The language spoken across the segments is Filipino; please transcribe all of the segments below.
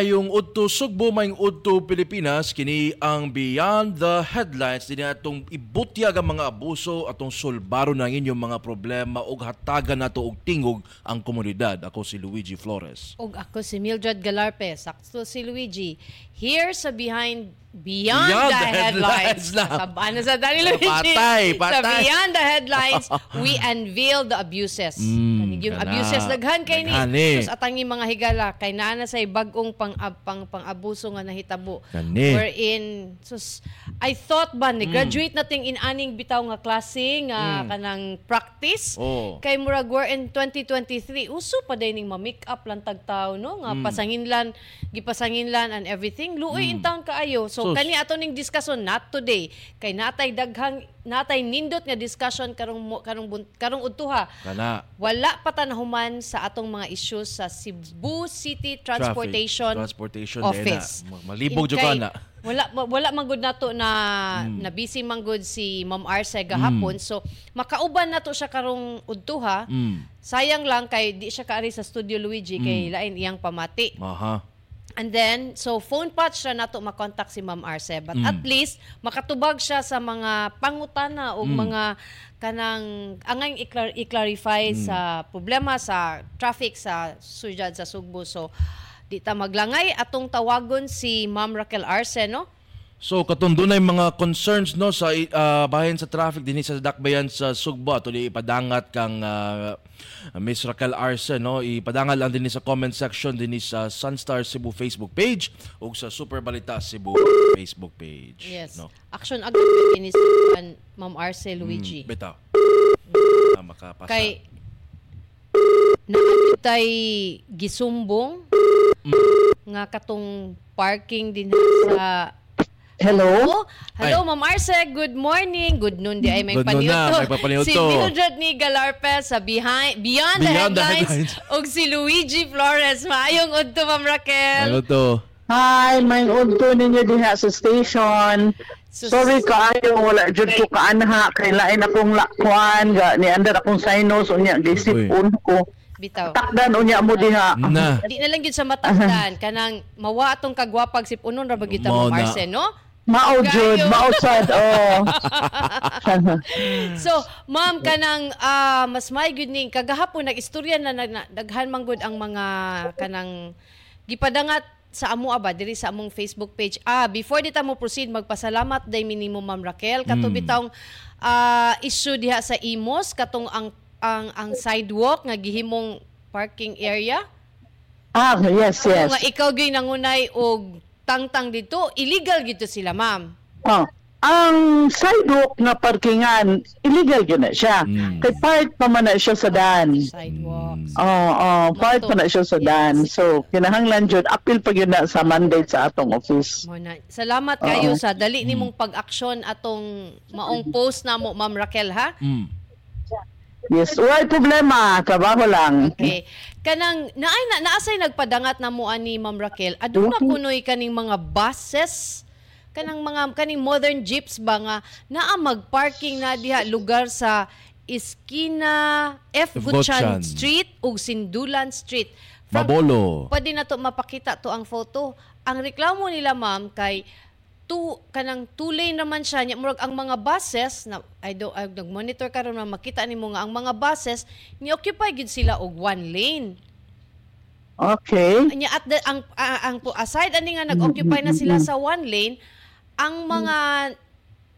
Maayong udto Sugbo maayong udto Pilipinas kini ang Beyond the Headlines dinhi atong ibutyag ang mga abuso atong sulbaro ng inyong mga problema ug hatagan nato og tingog ang komunidad. Ako si Luigi Flores. Og ako si Mildred Galarpe, sakto si Luigi. Here sa Behind Beyond, Beyond the, the Headlines. Headlines na. Sa na sa Dani Luigi. Patay, Sa patay. Beyond the Headlines, we unveil the abuses. Mm, yung kana. abuses daghan kay ni. Sus atangi mga higala kay naa na say bag-ong pang pang pang-abuso nga nahitabo. Kani. Wherein sus I thought ba ni graduate nating in aning bitaw nga klase nga kanang practice. Oh. Kay murag we're in 2023 uso pa day ning ma-make up lang tagtaw no nga pasanginlan gipasanginlan and everything luoy in town kaayo so Sus. kani ato ning discussion not today kay natay daghang natay nindot nga discussion karong karong karong udtuha Kana. wala pa ta nahuman sa atong mga issues sa Cebu City Transportation Traffic, Transportation Office. Dena. Malibog jud kana. Wala wala man gud nato na na busy man gud si Ma'am Arce gahapon. So makauban nato siya karong udtuha. Mm. Sayang lang kay di siya kaari sa Studio Luigi kay lain iyang pamati. Aha. And then, so phone patch siya nato makontak si Ma'am Arce. But at least, makatubag siya sa mga pangutana o mga kanang angay iklar- i-clarify sa problema sa traffic sa suyad sa Sugbo. So, di ta maglangay atong tawagon si Ma'am Raquel Arce, no? So katong dunay mga concerns no sa ah, bahin sa traffic dinhi sa dakbayan sa Sugbo di ipadangat kang ah, Miss Raquel Arce no ipadangat lang dinhi sa comment section dinhi sa Sunstar Cebu Facebook page ug sa Super Balita Cebu Facebook page Yes. no. Action agad ini si Ma'am Arce Luigi. Mm, bitaw. Ah, makapasa. Kay naadto tay gisumbong nga katong parking din sa Hello? Hello Ma'am Arce, good morning. Good noon di ay may Good noon na, paniuto. may papaniuto. Si Mildred ni Galarpe sa Behind Beyond, Beyond the the Headlines, Headlines. ug si Luigi Flores. Maayong udto Ma'am Raquel. Ano to? Hi, may unto ninyo diha sa station. So- Sorry kaayo wala jud ko kaanha kay lain akong lakwan ga ni andar akong sinus unya gisipon ko. Bitaw. Takdan unya mo diha. Na. Di na lang gyud sa matapdan kanang mawa atong kagwapag sipunon ra bagita na. Arce, no? Mao jud, mao sad oh. So, ma'am, kanang ah, mas may good ning kagahapon nag-istorya na, na, na daghan man gud ang mga kanang gipadangat sa amo aba diri sa among Facebook page. Ah, before dita mo proceed magpasalamat day minimum Ma'am Raquel katong bitawng ah, issue diha sa Imos katong ang ang ang sidewalk nga gihimong parking area. Ah, yes, yes. Nga ikaw gyud nangunay og tangtang dito, illegal gito sila, ma'am. Oh. Ang sidewalk nga parkingan, illegal yun na siya. Mm. Kay part pa man na siya sa daan. Sidewalks. Oo, oh, part pa na siya sa daan. So, kinahanglan jud appeal pa yun na sa mandate sa atong office. Mo na. Salamat kayo sa dali nimong pag-aksyon atong maong post na mo Ma'am Raquel ha. Mm. Yes, wala problema, trabaho lang. Okay. Kanang naay na naasay nagpadangat na mo ani Ma'am Raquel. Aduna kunoy kaning mga buses kanang mga kaning modern jeeps ba nga naa mag-parking na diha lugar sa Iskina F. Gutchan. Street ug Sindulan Street. From Babolo. Pwede na to mapakita to ang photo. Ang reklamo nila ma'am kay two kanang two lane naman siya nya murag ang mga buses na I do I nag-monitor karon na makita nimo nga ang mga buses ni occupy gid sila og one lane. Okay. Nya at the, ang a- ang po aside ani nga nag-occupy na sila sa one lane, ang mga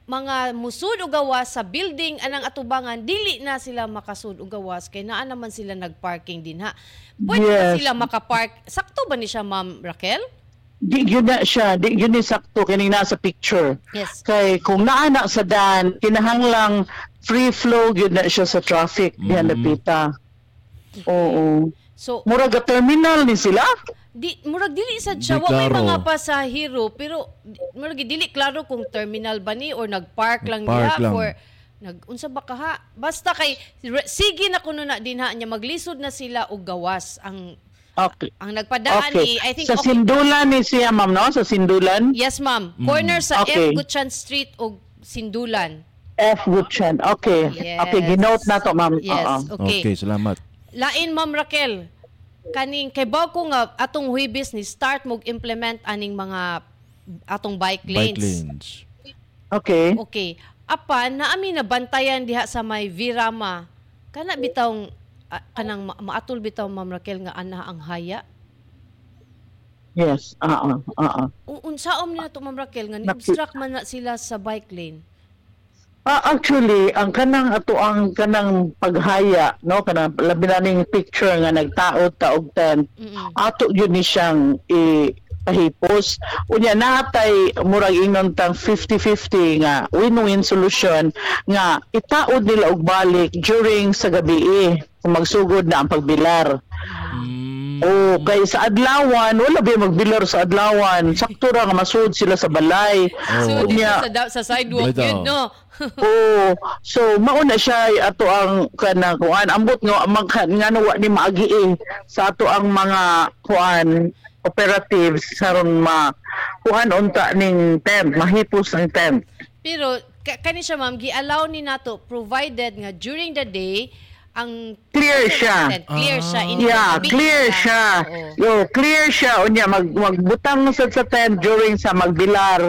mga musud o gawas sa building anang atubangan dili na sila makasud o gawas kay naa naman sila nagparking din ha. Pwede na Yes. sila makapark. Sakto ba ni siya Ma'am Raquel? Di yun na siya, di yun ni sakto kining nasa picture. Yes. Kay kung naana sa daan, kinahanglang free flow yun na siya sa traffic Mm. dihan napita. Oo. So Murag ga terminal ni sila? di murag dili sad siya Di wa may mga pasahero pero di- murag dili klaro kung terminal ba ni or nagpark lang Nagpark niya lang. or nag unsa ba ka ha basta kay re- sige na kuno na din ha niya maglisod na sila og gawas ang Okay. ang nagpadaan Okay. ni I think sa okay- Sindulan ni siya, ma'am, no? Sa Sindulan? Yes ma'am corner sa Okay. F Gutchan Street og Sindulan F. Woodchan. Okay. Yes. Okay, ginote na to, ma'am. Yes Oo. okay, Okay, salamat. lain ma'am Raquel kaning kay ko nga atong Huibis ni start mog implement aning mga atong bike lanes. Bike lanes. Okay. Okay. Apan naami na bantayan diha sa may Virama. Kana bitawng kanang ma- maatol bitaw Ma'am Raquel nga ana ang haya. Yes. Oo. Oo. Un- Unsaom nila to Ma'am Raquel nga ni-obstruct man na sila sa bike lane. Ah, actually, ang kanang ato ang kanang paghaya, no, kanang labi na ning picture nga nagtaod ta og tent. Mm-mm. Ato yun ni siyang i pahipos. Unya natay murag ingnon tang 50-50 nga win-win solution nga itaod nila og balik during sa gabi kung magsugod na ang pagbilar. Mm. Oh, kay sa adlawan, wala ba magbilar sa adlawan. Sakto ra nga masud sila sa balay. So dito Unya, sa, sa sidewalk yun, no? Oo. So mauna siya ato ang kanang kuan ambot nga mag nga nawa ni maagi eh, sa ato ang mga kuan operatives saron ma kuan unta ning tent, mahipos ng tent. Pero ka- kani siya ma'am, gi-allow ni nato provided nga during the day ang Clear siya. Clear siya. Ah. Yeah, clear siya. siya. Oo. Yo, clear siya unya mag magbutang sa sa tent during sa magbilar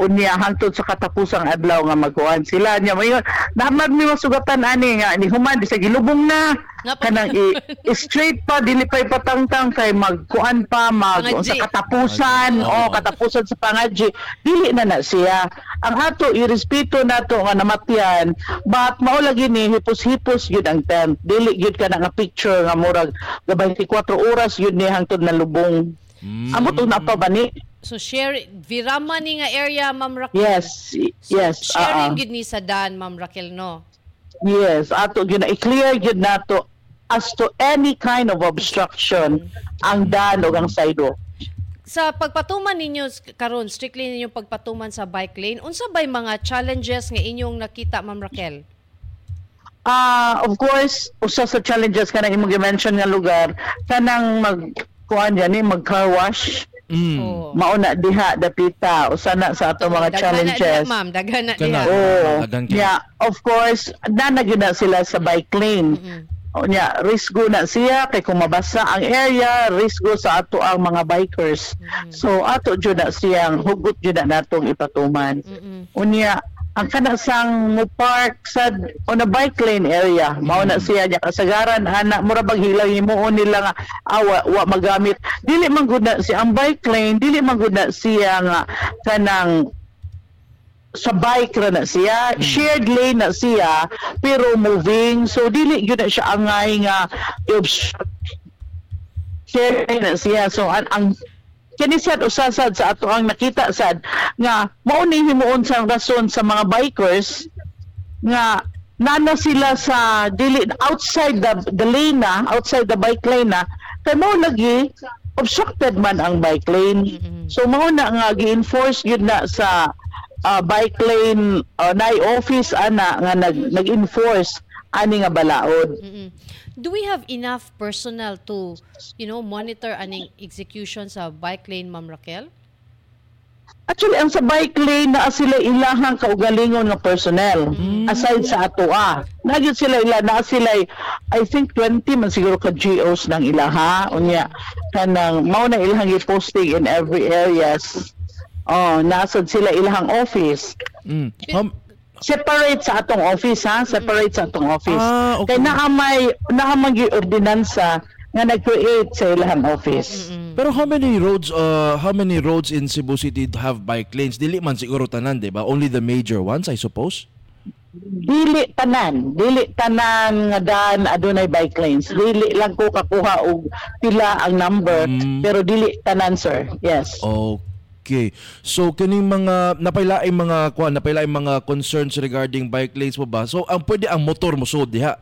unya hangtod sa katapusang adlaw nga magkuan sila nya may dapat mi masugatan ani nga ni human di sa gilubong na kanang i, i- straight pa dili pa patangtang kay magkuan pa mag Pangadji. sa katapusan o katapusan sa pangadji dili na na siya ang ato irespeto nato nga namatyan but mao lagi ni hipos-hipos yun ang tent dili yun ka na nga picture nga murag ga 24 oras yun ni hangtod na lubong Mm. amo to na pa ba ni So share Virama ni nga area Ma'am Raquel. yes So, yes sharing ah, gid ni sa Dan Ma'am Raquel no. yes ato yun na i-clear yun nato as to any kind of obstruction ang dan o ang sidewalk Sa pagpatuman ninyo karon strictly ninyong pagpatuman sa bike lane, unsa bay mga challenges nga inyong nakita Ma'am Raquel? Ah, of course, usa sa challenges kanang imong gi-mention nga lugar kanang mag kuan yan ni mag car wash Mm. Oh. mauna diha dapita usa na sa ato mga challenges. diha, ma'am, daghana Kana. diha. Oh, yeah, of course, nanagyo na sila sa bike lane. Mm-mm. O niya, risgo na siya kay kung mabasa ang area, risgo sa ato ang mga bikers. So ato jud na siyang hugot jud na natong ipatuman. Mm-mm. Unya, ang kana sang mo park sa on a bike lane area mao na siya niya. Kasagaran ana mura bag hilaw himuon nila nga awa wa magamit. Dili man gud na siya ang bike lane dili man gud na siya nga kanang sa bike ra na siya. Shared lane na siya pero moving. So dili gyud na siya angay nga shared lane na siya. So ang, ang kini sad usasad sa ato ang nakita sad nga mao ni himuon sang rason sa mga bikers nga nana sila sa dili outside the the lane na outside the bike lane na kay mao lagi obstructed man ang bike lane Mm-mm. so mao na nga gi-enforce yun na sa ah, bike lane uh, na office ana nga nag nag-enforce ani nga balaod Mm-mm. Do we have enough personnel to, you know, monitor aning execution sa bike lane, Ma'am Raquel? Actually, ang sa bike lane na sila ilahang kaugalingon nga personnel aside sa ato ah. Nagyod sila ila na sila I think 20 man siguro ka GOs ng ilaha unya kanang mao na ilahang i-posting in every areas. Oh, nasad sila ilahang office. Mm. How- Separate sa atong office ha, separate sa atong office. Ah, okay. Kay naamay naamay ordinansa nga nag-create sa ilahang office. Pero how many roads uh how many roads in Cebu City have bike lanes? Dili man siguro tanan, 'di ba? Only the major ones, I suppose. dili tanan dili tanan nga daan adunay bike lanes dili lang ko kakuha og pila ang number Mm. pero dili tanan sir yes Okay. So kining mga napailaing mga kuan, napailaing mga concerns regarding bike lanes mo ba? So ang pwede ang motor mo sud diha.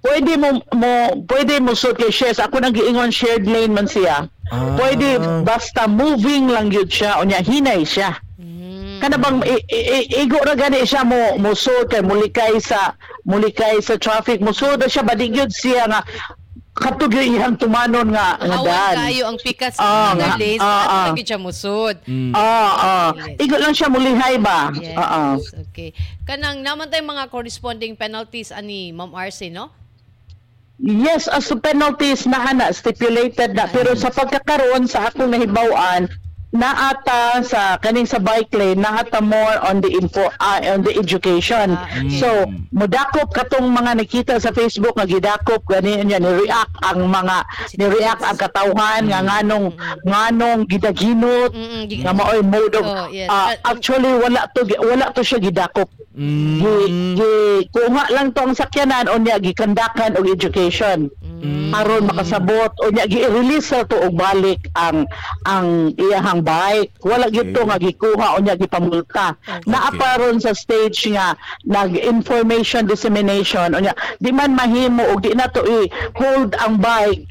pwede mo mo pwede mo suit kay shares ako nang giingon shared lane man siya Ah. pwede basta moving lang yun siya unya hinay siya Mm. kana bang i- i- i- igo ra gani siya mo mo suit kay mulikay sa mulikay sa traffic mo suit siya badig yun siya nga katug yung ihang tumanon nga nga Awan daan kayo ang pikas Ah, sa nga. mga lanes. Ah, Ato ah. lagi siya musod. Mm. Ah, ah. Igo lang siya mulihay ba? Yes. Ah, ah. Okay. Kanang naman tayong mga corresponding penalties ani Ma'am Arce, no? Yes, as to penalties na ana stipulated na pero sa pagkakaroon sa akong nahibawan naata sa kaning sa bike lane naata more on the info ah, on the education. Ah, So modakop katong mga nakita sa Facebook nga gidakop gani niya ni react ang mga ni react ang katawhan nga nganong nganong gidaginot Mm-mm, gi- nga maoy mode Oh, yes. Ah, actually wala to wala to siya gidakop. Mm. Gi, gi kuha lang to ang sakyanan o niya gikandakan og education aron makasabot o niya gi-release na to og balik ang ang iyahang bike. Wala gid to nga gikuha o niya gipamulta. Naa pa ron sa stage nga nag information dissemination. O niya di man mahimo og di na to i-hold ang bike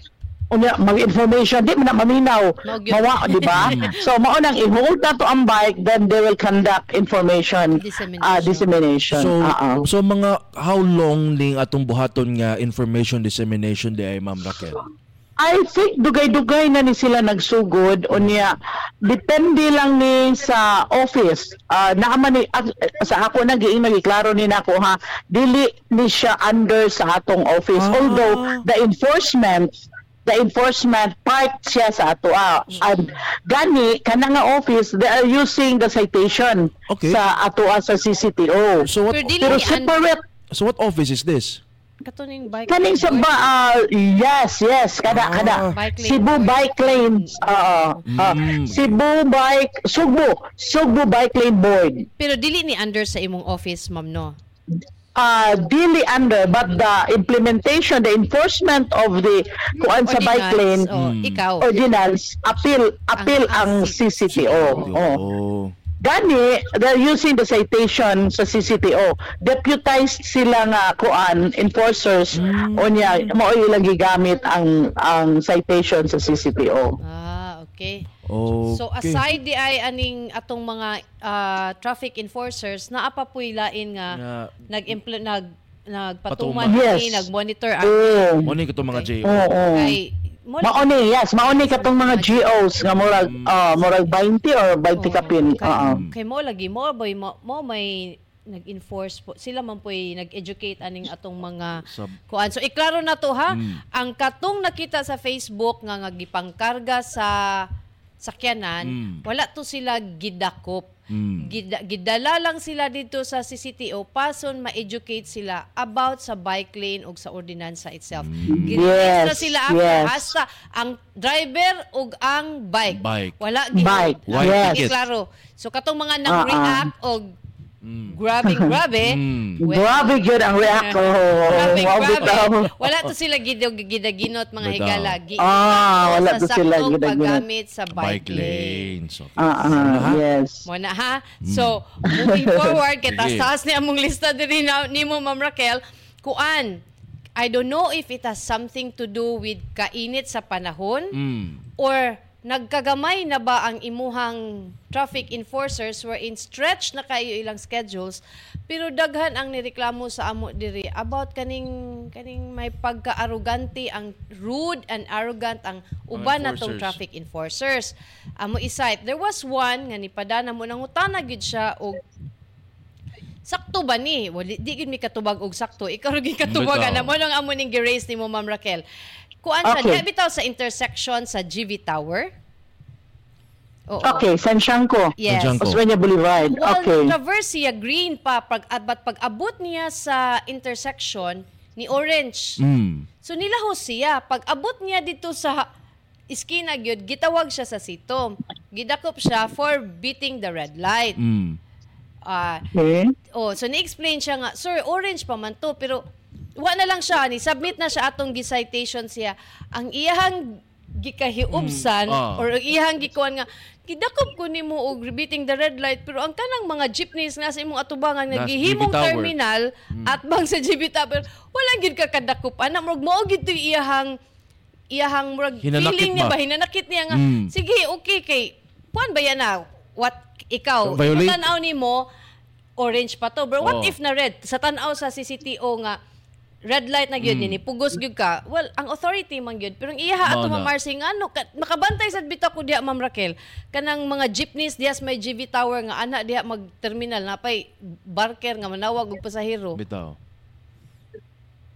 unya mag-information di man na maminaw. Mawa di ba? So mao nang i-hold na to ang bike then they will conduct information Dissemination. ah, dissemination. So, Oo. so mga how long ning atong buhaton nga information dissemination di ay Ma'am Raquel? I think dugay-dugay na ni sila nagsugod. Unya depende lang ni sa office. Uh, naaman ni ak- sa ako na giing nagiklaro ni nako ha? Dili ni siya under sa atong office. Ah. although the enforcement the enforcement part siya sa ato ah. and gani kana nga office they are using the citation Okay. sa ato ah, sa CCTO So what Pero dili pero ni an- separate so what office is this? katuning bike. Kaning sa ba ah, yes yes kada Ah. kada Bike lane Cebu board. Bike Lanes ah ah, Mm. Cebu Bike Sugbo Sugbo Bike Lane Board Pero dili ni under sa imong office, ma'am, no? Uh, dili under but the implementation the enforcement of the kuan sa bike lane Oh, Mm. ikaw. ordinance appeal appeal Ang- ang, CCTO oh. Oh. Gani, they're using the citation sa CCTO. Deputized sila nga kuan enforcers Mm. o niya mao ilang gigamit ang ang citation sa CCTO. Ah, okay. Okay. So aside di ay aning atong mga ah, traffic enforcers naa pa puy lain nga Nga, nag-implement nag nagpatuman Patuman. ni Yes. nag-monitor ang Oh. mo ni katong mga Okay. JO. Oo. kay mo Mauni, yes, mauni katong mga GOs nga murag ah, murag 20 or 20 kapin. kay, Oo. kay mo lagi mo boy mo, mo may nag-enforce po sila man po'y nag-educate aning atong mga Sab- kuan so iklaro na to ha Mm. ang katong nakita sa Facebook nga nga gipangkarga sa sakyanan Mm. wala to sila gidakop Mm. Gida, gidala lang sila dito sa CCTO pason ma-educate sila about sa bike lane ug sa ordinansa itself. Mm. Yes, na Yes, sila after yes. hasta ang driver ug ang bike. Bike. Wala Bike, Wala yes. klaro. So katong mga Ah, nang-react og Mm. grabbing grabe. Mm. well, Grabe gyud ang react ko. Grabe, Wow, grabe. Wala to sila gidog gidaginot mga higala. Gi- Ah, wala sa to sila gidaginot. paggamit sa bike, Bike lane. lane. So, Ah, ah, yes. Mo na ha. So, moving forward, kay Sige. taas ni among lista diri na nimo Ma'am Raquel, kuan I don't know if it has something to do with kainit sa panahon mm. or nagkagamay na ba ang imuhang traffic enforcers wherein stretch na kayo ilang schedules pero daghan ang nireklamo sa amo diri? About kaning kaning may pagka-arrogante ang rude and arrogant ang uban natong enforcers. traffic enforcers. Amo isite there was one nga nipadana mo nangutana gid siya og sakto ba ni? Wali di gid mi katubag og sakto. Ikaw gid katubag ana mo nang amo ning gi-raise nimo Ma'am Raquel kuan sa Okay. bitaw sa intersection sa GV Tower Oo. Okay, San Siangco. Yes. Osmeña Boulevard. Well, Okay. traverse siya green pa pag at but pag abot niya sa intersection ni orange. Mm. So nilahos siya pag abot niya dito sa iskina gyud gitawag siya sa sitom. Gidakop siya for beating the red light. Mm. Ah, Okay. Oh, so ni-explain siya nga, sir, orange pa man to, pero wa na lang siya, ni submit na siya atong gi-citation siya. Ang iyahang gikahiubsan Mm, ah. or ang iyahang gikuan nga gidakop ko nimo og beating the red light pero ang kanang mga jeepneys nga sa imong atubangan nga gihimong terminal at bang sa GB Tower wala gid ka kadakop ana murag mao gid to iyahang iyahang murag Hinanakit feeling niya ba? hinanakit niya nga Mm. sige okay kay puan ba yan na what ikaw Violate- tanaw nimo orange pa to bro what Oh. if na red sa tan-aw sa CCTO nga red light na gyud Mm. ni pugos gyud ka well ang authority man gyud pero ang iyaha ato Mao na. mamarsing ano ka, makabantay sad bitaw ko diha Ma'am Raquel kanang mga jeepneys diha sa may GV Tower nga ana diha mag terminal napay barker nga manawag og pasahero Bitaw.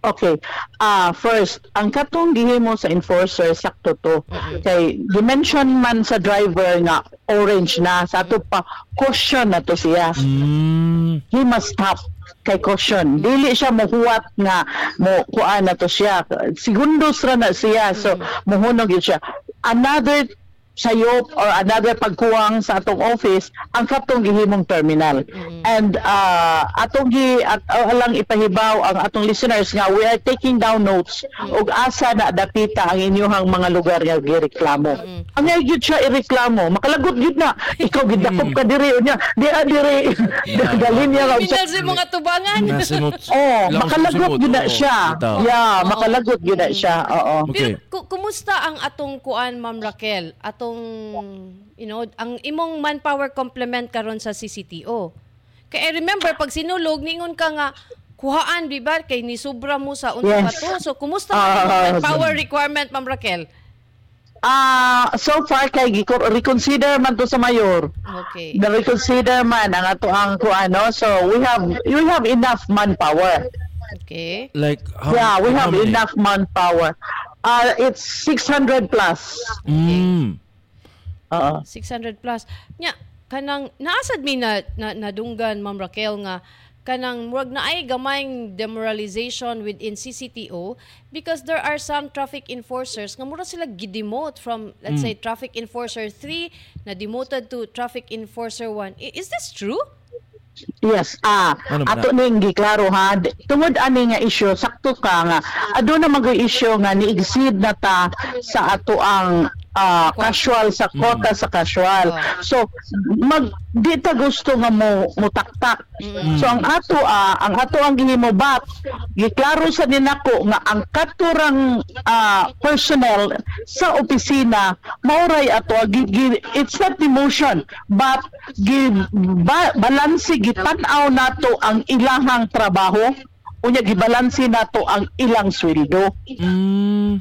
Okay. Ah, first, ang katong gihimo sa enforcer sakto to. Kay dimension man sa driver nga orange na sa ato pa caution na to siya. Mm. He must stop kay caution. Dili siya mohuwat nga mo kuan na to siya. Segundos ra na siya. So mohunog yun siya. Another sayop or another pagkuwang sa atong office ang katong gihimong terminal. And uh, atong gi at uh, lang ipahibaw ang atong listeners nga we are taking down notes ug asa na dapita ang inyong mga lugar nga gireklamo. Ang nga gyud siya ireklamo, makalagot gyud na. Ikaw gidakop ka diri unya. Di ah, diri. Dalhin niya ka sa mga tubangan. Oh, makalagot gyud na siya. Yeah, makalagot gyud na siya. Oo. Okay. Kumusta ang atong kuan Ma'am Raquel? Atong you know, ang imong manpower complement karon sa CCTO. Kay I remember pag sinulog ningon ka nga kuhaan di ba kay ni sobra mo sa unsa Yes. to. So kumusta ang imong manpower requirement Ma'am Raquel? Ah, so far kay reconsider man to sa mayor. Okay. Na reconsider man ang ato ang kuano. So we have we have enough manpower. Okay. Like, how, yeah, we how have many? enough manpower. Uh, it's 600 plus. Mm. Oo. 600 plus. Nya, kanang naasad mi na, na nadunggan Ma'am Raquel nga kanang murag na ay gamayng demoralization within CCTO because there are some traffic enforcers nga mura sila gidemote from let's say traffic enforcer 3 na demoted to traffic enforcer 1. I- Is this true? Yes, ah, Ano ato ning giklaro ha. Tungod ani nga issue, sakto ka nga. Ado na mag issue nga ni-exceed na ta sa ato ang ah, casual sa quota sa casual. So mag di ta gusto nga mo mutaktak. So ang ato ah, ang ato ang gihimo bat giklaro sa ninako nga ang katurang ah, personnel sa opisina mauray ato gi, gi- it's not demotion but gi, ba, balanse gitan-aw nato ang ilahang trabaho unya gibalanse nato ang ilang sweldo Mm.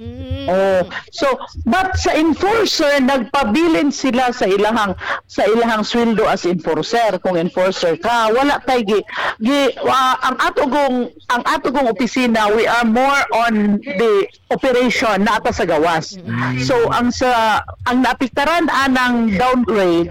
Oh, so but sa enforcer nagpabilin sila sa ilahang sa ilahang sweldo as enforcer kung enforcer ka wala tay gi, gi wa- ang ato gong ang ato gong opisina we are more on the operation na ata sa gawas. So ang sa ang naapektaran anang downgrade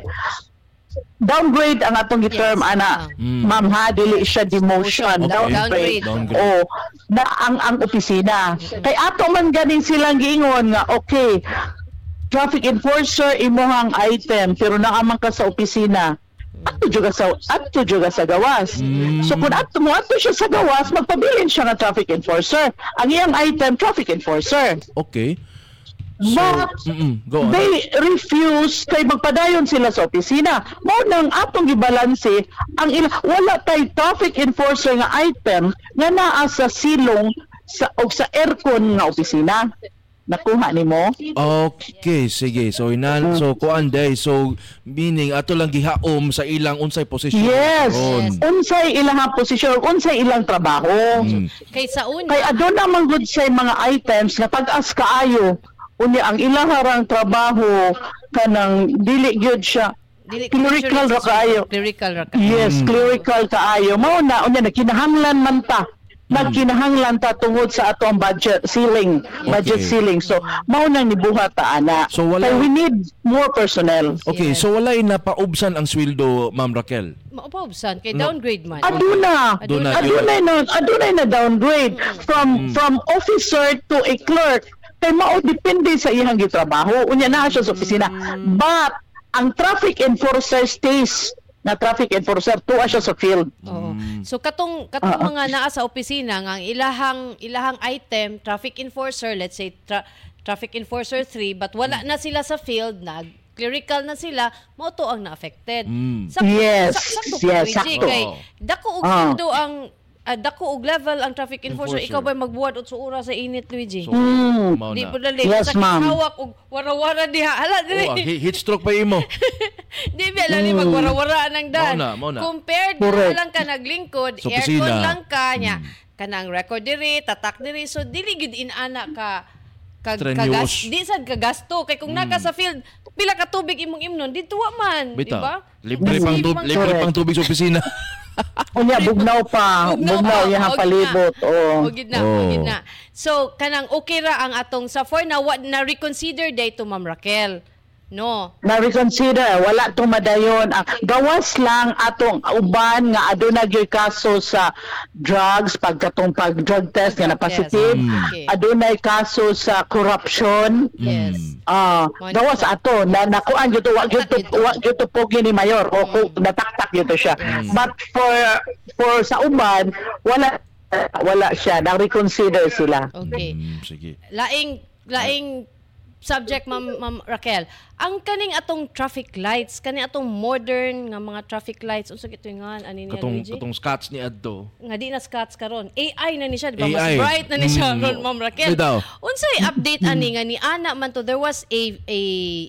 downgrade ang atong giterm Yes. ana Mm. ma'am ha dili siya demotion Okay. downgrade, Downgrade. o na ang ang opisina kay ato man ganing silang giingon nga okay traffic enforcer imuhang item pero naaman ka sa opisina ato juga sa ato juga sa gawas so kung ato mo ato siya sa gawas magpabilin siya nga traffic enforcer ang iyang item traffic enforcer Okay. So, But mm-mm, go on. they refuse kay magpadayon sila sa opisina. Mao nang atong gibalanse ang ila, wala tay traffic enforcer nga item nga naa sa silong sa og sa aircon nga opisina. Nakuha nimo? Okay, sige. So inan so kuan day. So meaning ato lang gihaom sa ilang unsay position. Yes. Karon. Unsay ilang posisyon, unsay ilang trabaho. Mm. Kay sa una, Kay aduna naman good say mga items nga pag-as kaayo unya ang ilang harang trabaho kanang dili gyud siya clerical ra kaayo. Clerical ra ka. Yes, clerical kaayo. Mao na unya nagkinahanglan man ta. Nagkinahanglan ta tungod sa ato ang budget ceiling, budget Okay. ceiling. So mao nang nibuhat ta ana. So, wala- Kay we need more personnel. Okay, Yes. so walay napaubsan ang sweldo, Ma'am Raquel. Maupabsan kay downgrade man. Aduna. Aduna. Adunay na adunay na downgrade from from officer to a clerk. Kay mao depende sa iyang gitrabaho. Unya na siya sa opisina. But ang traffic enforcer stays na traffic enforcer tuwa siya sa field. Oo. So katong katong ah. mga naa sa opisina nga ang ilahang ilahang item traffic enforcer let's say tra- traffic enforcer 3 but wala na sila sa field nag clerical na sila mo to ang na-affected. Mm. Sakto- Yes, sakto yes, Luigi, sakto. Kay dako og sundo ang ah, dako og level ang traffic enforcer. Enforcer. Ikaw ba magbuhat og oras sa init Luigi? So, Mm. Di po dali. Yes, ma'am. hawak og wara-wara diha. Hala, dili. Oh, heat stroke pa imo. Di ba lali magwara-wara ng dan. Mao na, mao na. Compared Correct. na lang ka naglingkod, Sa aircon lang ka nya. Kanang record diri, tatak diri. So dili gid inana ka kag kagas di sad ka gasto kay kung naka sa field pila ka tubig imong imnon dito wa man di ba Libre pang tub- ibang- libre pang tubig sa opisina. Unya bugnaw pa, bugnaw iyang og na. palibot. Oh. O gid na, Oh. o gid na. So kanang okay ra ang atong sa for na what na reconsider day to Ma'am Raquel. No. na reconsider wala tong madayon ang gawas lang atong uban nga aduna gyud kaso sa drugs pagkatong pag drug test nga na positive Mm. Okay. adunay kaso sa corruption Yes. Ah, Mo gawas ato na nakuan gyud to wa gyud wa gyud to pogi ni mayor o ku- nataktak gyud to siya but for for sa uban wala wala siya na reconsider sila Okay. Mm, sige. Laing laing subject Ma'am Ma'am Raquel. Ang kaning atong traffic lights, kaning atong modern nga mga traffic lights unsa gito nga ani niya Katong Luigi? katong scotch ni Adto. nga di na scats karon. AI na ni siya, di ba? Mas AI. bright na ni siya Mm. ron, Ma'am Raquel. Di daw. Unsay update ani nga ni ana man to there was a a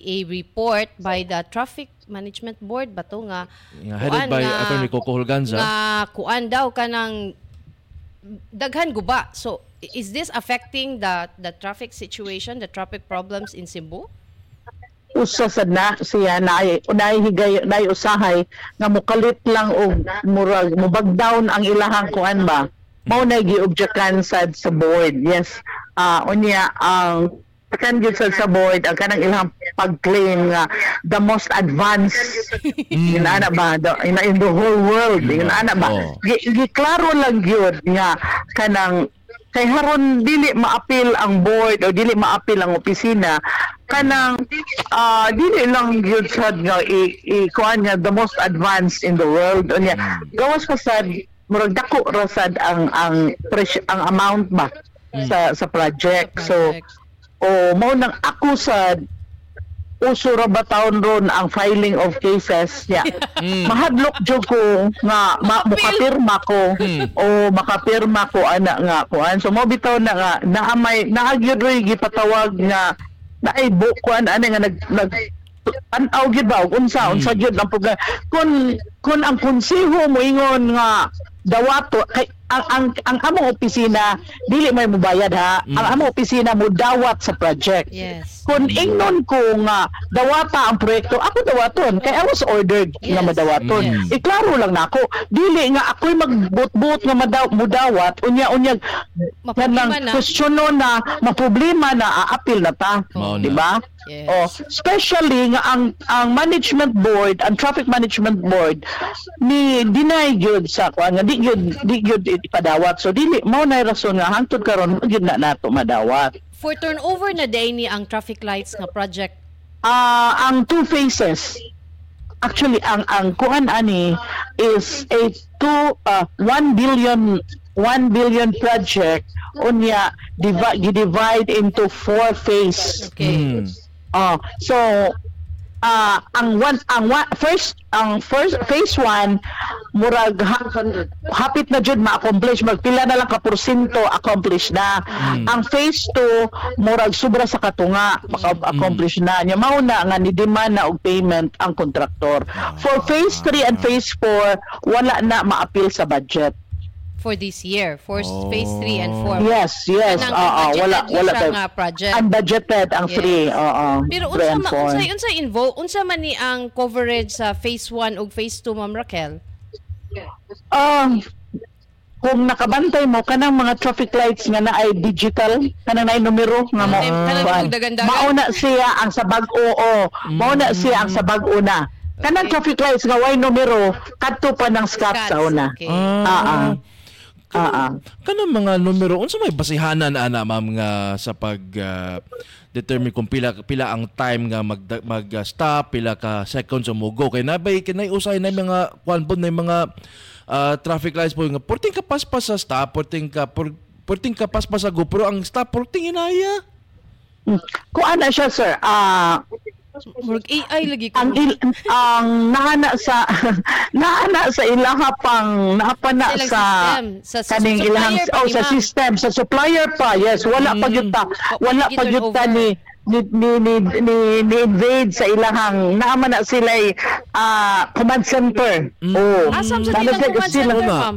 a report by the traffic management board ba to nga Nga headed kuan by nga- Attorney Coco Hulganza. nga kuan daw kanang daghan guba. So is this affecting the the traffic situation, the traffic problems in Cebu? usa sad na siya na unay higay nay usahay nga mukalit lang og murag mubag down ang ilahang kuan ba mao na giobjekan sad sa board yes ah unya ang kan gyud sa board ang kanang ilang pag-claim nga the most advanced. Yun ana ba? the, in, in the whole world yun ana ba? Oh. gi, gi klaro lang gyud nga kanang kay haron dili maapil ang board o dili maapil ang opisina. Kanang ah, dili lang gyud sad nga i, i kuan nga the most advanced in the world. Unya gawas pa sad murag dako ra sad ang ang pres- ang amount ba sa sa project. So. O mao nang ako sad uso ra ba taon ron ang filing of cases niya. Mahadlok jud ko nga ma, makapirma ko. O makapirma ko ana nga kuan. So mo bitaw na nga naamay naagyud roy gipatawag nga naay bukuan ani nga nag nag an-aw gyud ba unsa unsa gyud ang pag kun kun ang konseho moingon nga dawato kay ang ang, ang among opisina dili may mubayad ha ang among opisina mo dawat sa project Yes. kung ingnon ko nga dawata ang proyekto, ako dawaton. Kaya I was ordered nga Yes. madawaton. Mm. Iklaro lang nako. Dili nga ako'y magbut-but nga madaw, mudawat, unya-unyag kanang na. kwestiyono na, maproblema na, aapil na ta. Di ba? Yes. Oh, especially nga ang ang management board, ang traffic management board ni deny gyud sa kuan nga di gyud di gyud ipadawat. So dili mao na rason nga hangtod karon gyud na nato madawat. For turnover na day ni ang traffic lights nga project. Ah, ang two phases. Actually, ang ang kuan ani is a two uh, 1 billion 1 billion project unya divide divide into four phase. Okay. Mm. Oh, so ah ang one ang one, first ang first phase 1 murag ha, hapit na jud ma-accomplish. Magpila na lang ka porsyento accomplish na. Ang phase 2 murag sobra sa katunga maka-accomplish na nya mao na nga ni demand na og payment ang kontraktor. For phase 3 and phase 4 wala na maapil sa budget For this year. For Oh. phase 3 and 4. yes yes oo budgeted wala na wala nga project. unbudgeted ang Yes. 3 oo Pero three unsa and ma, unsa unsa involve unsa man ni ang coverage sa phase 1 ug phase 2 Ma'am Raquel? Um, kung nakabantay mo kanang mga traffic lights nga na ay digital kanang naay numero nga mo dagan-dagan? mauna siya ang sa bag-o o mauna siya ang sa bag-o na kanang Okay. traffic lights nga way numero kadto pa ng scat sa una Okay. ah ah ah ah. Kanang mga numero unsa may basihanan ana ma'am nga sa pag ah, determine kung pila pila ang time nga mag mag ah, stop pila ka seconds o mugo kay nabay kinay usay na mga kuan po na mga ah, traffic lights po nga porting ka paspas sa stop porting ka por, porting ka paspas sa go pero ang stop porting inaya Mm. kung ana siya sir ah Murag AI lagi ko. ang il, ang nahana sa nahana sa ilaha pang napana Sa sa system. Sa- sa kaning ilang pa oh sa system sa supplier pa yes wala pa gyud ta wala pa gyud ta ni ni ni ni, ni, ni invade sa ilahang naama na sila ah command center oh Asam sa Nalagay ilang command sila- center, na. ma'am?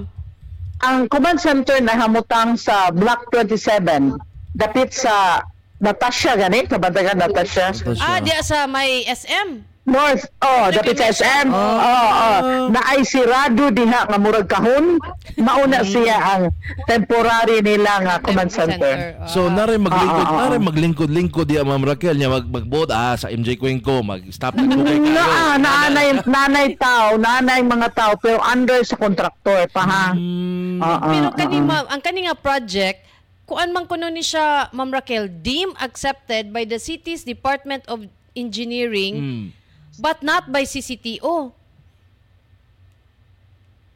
ang command center na hamutang sa block 27 dapit sa Natasha gani kabantagan Natasha Ah, diya sa may SM. North, oh, dapit sa SM. Oh, oh. Na ay sirado diha nga murag kahon. Mauna siya ang temporary nila nga command center. Ah. So naray maglingkod, Ah, ah, ah. naray maglingkod-lingkod diya Ma'am Raquel niya mag magboard ah sa MJ Cuenco, mag-stop na kay kayo. Na, nanay, nanay tao, nanay mga tao, pero under sa kontraktor pa ha. Mm, Ah, ah, Pero ah, kani ah. ma'am, ang kani nga project kuan man kuno ni siya Ma'am Raquel deemed accepted by the city's Department of Engineering mm. but not by CCTO.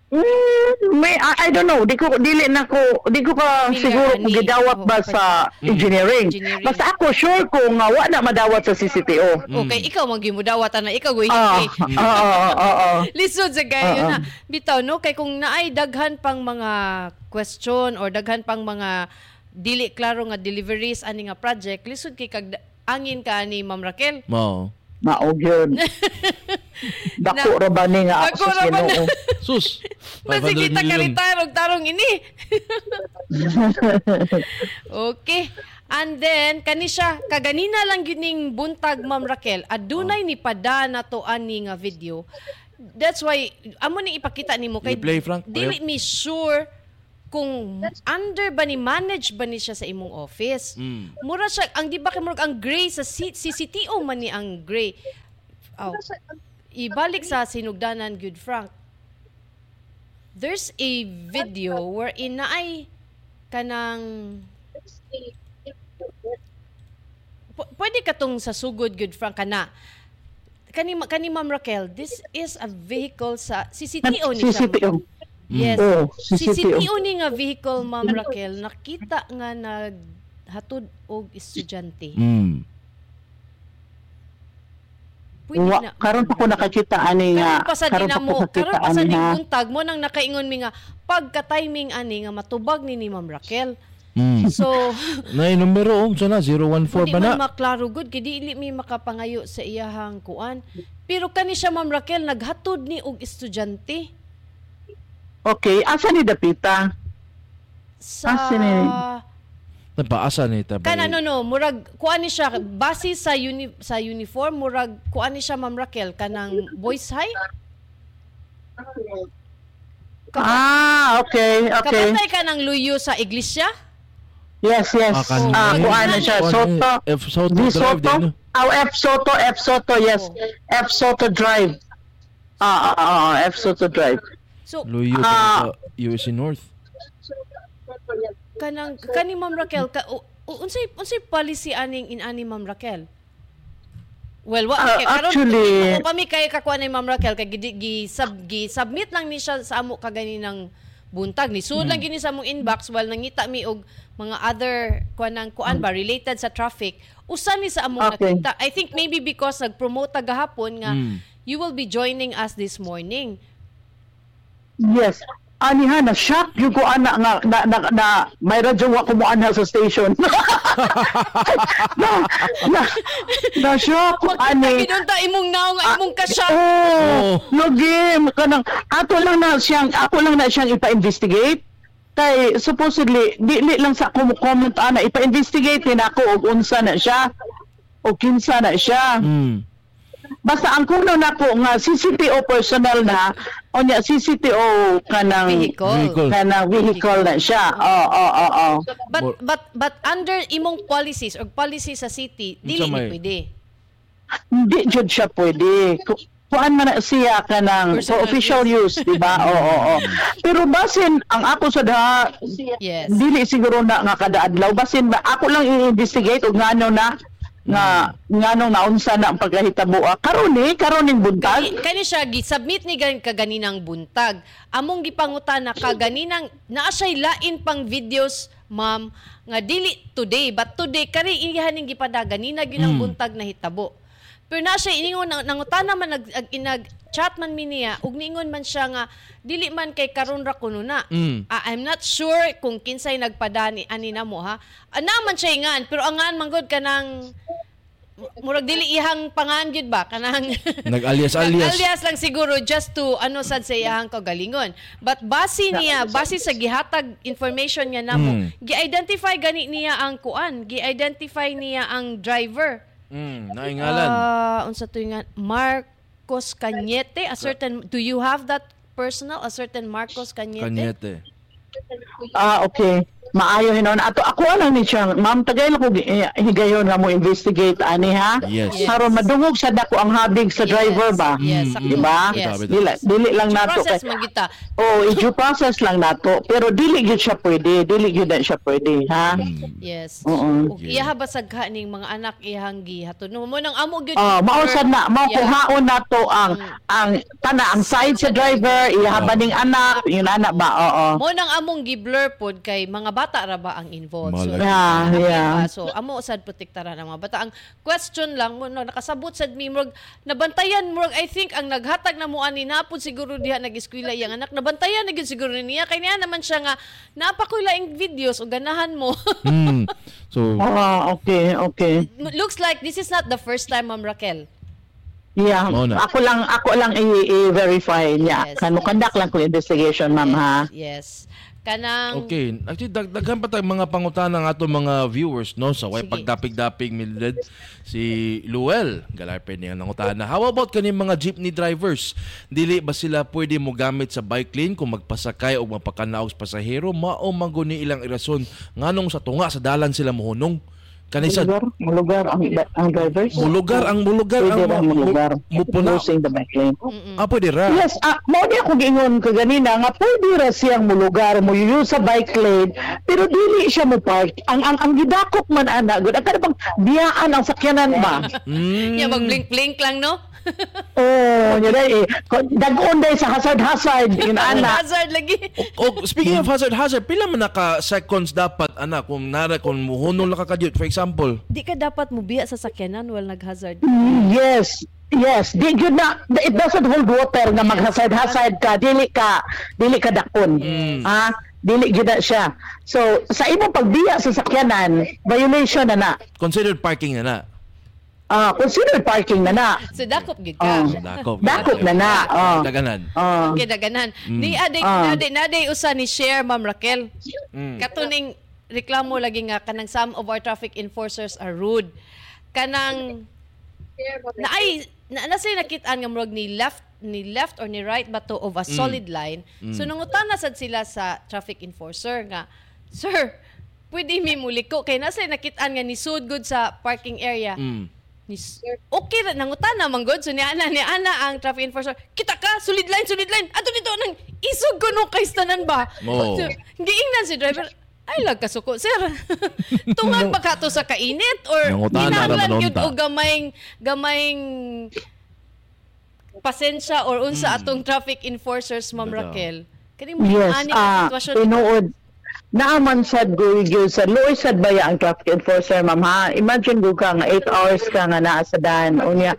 Mm, may, I, I don't know, di ko, dili na ko, di ko ka Familiar siguro kung gidawat ba sa engineering. Engineering. Basta ako sure ko nga wa na madawat sa CCTO. Okay, ikaw man gimudawat na ikaw go Ah, hindi. oo, oo, oo. Lisod sa gayo Oo. na. Bitaw no kay kung naay daghan pang mga question or daghan pang mga dili klaro nga deliveries ani nga project, lisod kay kag angin ka ni Ma'am Raquel. Mao. Maog yun. Dako ra ba ni nga ako sa? Ginoo. Sus. Basi 500 kita ka retire og tarong ini. okay. And then kani siya kaganina lang gyud ning buntag Ma'am Raquel adunay ni pada na to ani nga video. That's why amo ni ipakita nimo kay I-play, Frank. dili mi sure kung under ba ni manage ba ni siya sa imong office. Mm. Mura siya ang di ba kay ang gray sa C- CCTO man ni ang gray. Oh. Ibalik sa sinugdanan good Frank. There's a video wherein na ay kanang P- pwede ka tong sa sugod good Frank kana. Kani kani Ma'am Raquel, this is a vehicle sa CCTO ni siya. CCTO. Yes. Oo, CCTO. CCTO. ni nga vehicle, Ma'am Raquel, nakita nga naghatod og estudyante. Mm. Pwede Wa, na. karon pa ko nakakita ani nga. Karon pa sa karon karon pa sa buntag mo nang nakaingon mi nga pagka-timing ani nga matubag ni ni Ma'am Raquel. Mm. So, Nay numero oh, so na 014 Hindi ba na? man maklaro good kay dili mi makapangayo sa iyahang kuan. Pero kani siya Ma'am Raquel naghatod ni og estudyante Okay, asa ni Dapita? sa Ah, sini. Napaasa ni ta. Kana no no, murag kuan ni siya base sa uni, sa uniform murag kuan ni siya Ma'am Raquel kanang boys high. Kapa- Ah, okay, okay. Kapatay ka ng luyo sa iglesia? Yes, yes. Ah, kanina. Ah, kuan na siya. Soto. ni F Soto Di Drive Soto? din. no? Oh, F Soto, F Soto, yes. F Soto Drive. Ah, ah, ah, F Soto Drive. So Luyo Ah. USC North. kanang kani Ma'am Raquel ka unsay unsay policy aning inani Ma'am Raquel? Well, wa Ah, okay, karon actually- ako pa mi kay kakuan ni Ma'am Raquel kay gi, gi, sub, gi submit lang ni siya sa amo kaganinang buntag ni sud Hmm. lang gini sa among inbox while nangita mi og mga other kuan ng kuan ba related sa traffic usa ni sa among Hmm. Okay. nakita I think maybe because nag-promote ta gahapon nga Mm. you will be joining us this morning Yes. Ani ha, na-shock yung ko ana nga na, na, na may radyo wa ko mo ana sa station. na, na, na-shock ko ani. Kinunta imong naong nga imong kasya Oh, logim kanang ato lang na siyang ako lang na siyang ipa-investigate. Kay supposedly di, di lang sa mo comment ana ipa-investigate din ako og unsa na siya o kinsa na siya. Mm. Basta ang kuno nako nga CCTO personnel na o nya CCTO kanang vehicle. Vehicle. kanang vehicle na siya. Oo, oo, oo, oo. But but but under imong policies or policy sa city, dili ni may- pwede. Hindi jud siya pwede. Ku- Kuan man na siya kanang Personal for official use, di ba? Oo, oo, oo. Pero basin ang ako sa daha Yes. dili siguro na nga kada adlaw basin ba ako lang i-investigate og ngano na nga ngano naunsa na ang pagkahitabo Ah, karon ni karon ning buntag Kani, kani siya gi-submit ni gan kaganinang buntag. Among gipangutan na kaganinang naa siya'y lain pang videos, ma'am, nga dili today, but today kari ihaning gipada ganina gyud ang Mm. buntag na hitabo. Pero na siya iningon nang nangutana man nag ag- inag chat man mi niya ug niingon man siya nga dili man kay karon ra kuno na. Mm. Ah, I'm not sure kung kinsay nagpadani ani na mo ha. Ana man siya ingan pero angan manggod kanang murag dili ihang pangan gyud ba kanang Nag-alias-alias. alias lang siguro just to ano sad sa iyang kagalingon. But base niya, base sa gihatag information niya namo, Mm. gi-identify gani niya ang kuan, gi-identify niya ang driver. Mm, naingalan. Ah, unsa to nga Marcos Cañete, a certain do you have that personal a certain Marcos Cañete? Kanyete. Ah, okay. Maayo hinon ato ako lang ni siya ma'am tagay ko higayon nga mo investigate ani ha Yes. Yes. Madungog sa dako ang habig sa driver ba Yes, Mm, di ba Yes. Dili dili lang nato Process kay man kita. oh i-due process lang nato pero dili gyud siya pwede dili gyud na siya pwede ha Mm. Yes. Oo. Ug iya ba sagha ning mga anak iyang gihaton mo nang amo gyud. Ah, mausad na mao Yeah. kuhaon nato ang ang tana ang side sa driver iyahaban ning anak yun anak ba oo Mo nang among gi-blur pod kay mga bata ra ba ang involved. So. Yeah, yeah. Ah, so amo sad protektaran ang mga bata. Ang question lang mo no nakasabot sad mi murag nabantayan murag I think ang naghatag na mo ani napod siguro diha nag-eskwela iyang anak nabantayan na gyud siguro niya kay niya naman siya nga napakoy laing videos o ganahan mo. Mm. So, Ah, okay okay Looks like this is not the first time Ma'am Raquel. Yeah, Mao na. ako lang ako lang i-verify niya. Yes, Kano yes. conduct lang ko investigation, ma'am ha. Yes. Kanang Okay, actually dag daghan pa tayong mga pangutana ng ato mga viewers no sa way Sige. pagdapig-dapig Mildred si Luel galarpe niya ng utana. How about kaning mga jeepney drivers? Dili ba sila pwede mo gamit sa bike lane kung magpasakay o magpakanaog sa pasahero mao maguni ilang irason nganong sa tunga sa dalan sila mohunong? Kani sa Mulugar, mulugar ang, ang drivers. mulugar ang mulugar Pwede ang mulugar. mupuna. Closing the bike lane. Ah, pwede ra. Yes, ah, mo di ako gingon kaganina nga pwede ra siyang mulugar mo use sa bike lane pero dili siya mo park. Ang ang ang gidakop man ana gud ang kada bang biyaan ang sakyanan ba. Mm. yeah, mag-blink-blink lang no. Oh, yun ay eh. Dagon day sa hazard-hazard yun ana. Hazard lagi. O speaking of hazard hazard, pila man naka seconds dapat ana kung nara kung muhunong lang ka for example. Di ka dapat mubiya sa sakyanan while nag-hazard. Yes. Yes, di gyud na it doesn't hold water nga maghasad-hasad ka, dili ka dili ka dakon. Ha? Dili gyud na siya. So, sa imong pagbiya sa sakyanan, violation na na. Considered parking na na. Ah, consider parking na na. So dakop gid Oh. ka. Dakop. Dakop na na. Oh. Daganan. Ah. Okay, daganan. Ni aday Ah. naday naday usa ni share Ma'am Raquel. Mm. Katuning reklamo lagi nga kanang some of our traffic enforcers are rude. Kanang na ay na, na say nakitaan nga murag ni left ni left or ni right ba to of a solid line. So nangutana sad sila sa traffic enforcer nga, Sir, pwede mi muliko kay nasa nakitaan nga ni sud good sa parking area. Mm. Ni okay ra nangutana man good so ni ana ni ana ang traffic enforcer. Kita ka solid line solid line. Ato dito nang isog ko no kay tanan ba. Oo. So, giingnan si driver ay lag kasuko sir. Tungan ba ka to sa kainit or kinahanglan gyud og gamayng gamayng pasensya or unsa atong traffic enforcers Ma'am. Raquel. Kani mo Yes, ani ah, sitwasyon tinuod. Naaman sad go sa loy sad baya ang traffic enforcer ma'am ha. Imagine go ka nga 8 hours ka nga naa sa daan. Unya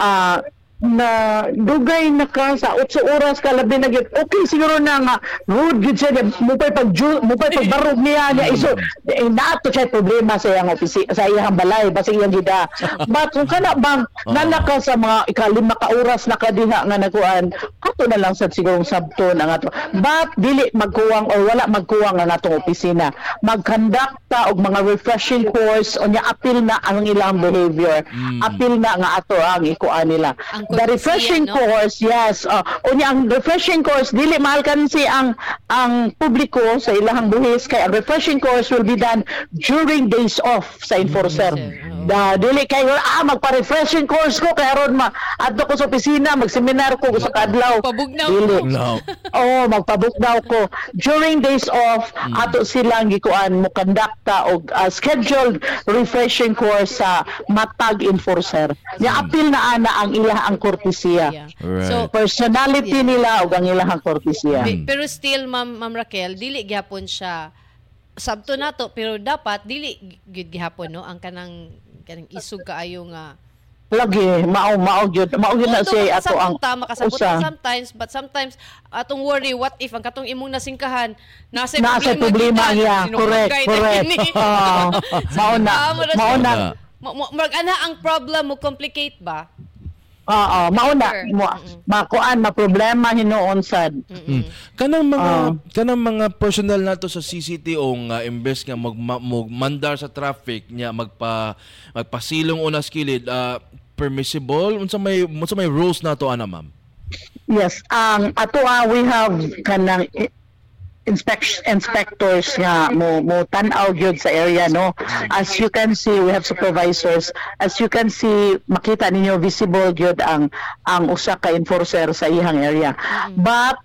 ah na dugay na ka sa 8 oras ka labi na gyud. Okay siguro na nga road gyud siya mo pay pag mo pay pagbarog niya niya iso eh, naato siya problema sa iyang opisi sa iyang balay basta iyang gida. But kung kana bang nana ka sa mga ikalima ka oras na ka diha nga nakuan ato na lang sad siguro sabto na nga to. But dili magkuwang or wala magkuwang ang atong opisina. Mag-conduct ta og mga refreshing course unya apil na ang ilang behavior. Apil na nga ato ang ikuan nila. Ang The refreshing courtesy, no? course, yes. Uh, unya ang refreshing course dili mahal kansi ang ang publiko sa ilahang buhis kay ang refreshing course will be done during days off sa enforcer. Mm, Da dili kay ah magpa-refreshing course ko kay aron ma adto ko sa opisina mag-seminar ko sa kadlaw. Pabugnaw Dili. ko. No. Oo, magpabook daw ko. During days off, ato silang gikuan mo kondakta og uh, scheduled refreshing course sa matag enforcer. Nya apil na ana ang ilah ang kortesiya. Yeah. Right. So Personality nila og ang ilang kortesiya. Pe- pero still Ma'am Ma'am Raquel dili gyapon siya sabto nato pero dapat dili gyud gihapon no ang kanang kanang isog kaayo nga Lagi mao mao gyud mao gyud na siya ato ang makasabot ta, makasabot usa. ta sometimes, but sometimes, atong worry, what if ang katong imong nasingkahan, nasa Nasa problema niya. Correct, correct. Oo. mao na. Ah, Mao na. Yeah. Murag ana ang problem mo complicate ba? Oo, mauna Sure. mo makuan ma problema hinuon sad. Mm. Kanang mga Ah. kanang mga personnel nato sa CCTO nga imbes nga mag mandar sa traffic niya magpa magpasilong una sa kilid ah, permissible unsa may unsa may rules nato ana ma'am? Yes, ang ato ah, we have kanang i- inspection inspectors nga mo mo tan-aw gyud sa area no? As you can see we have supervisors. As you can see makita ninyo visible gyud ang ang usa ka enforcer sa ihang area. But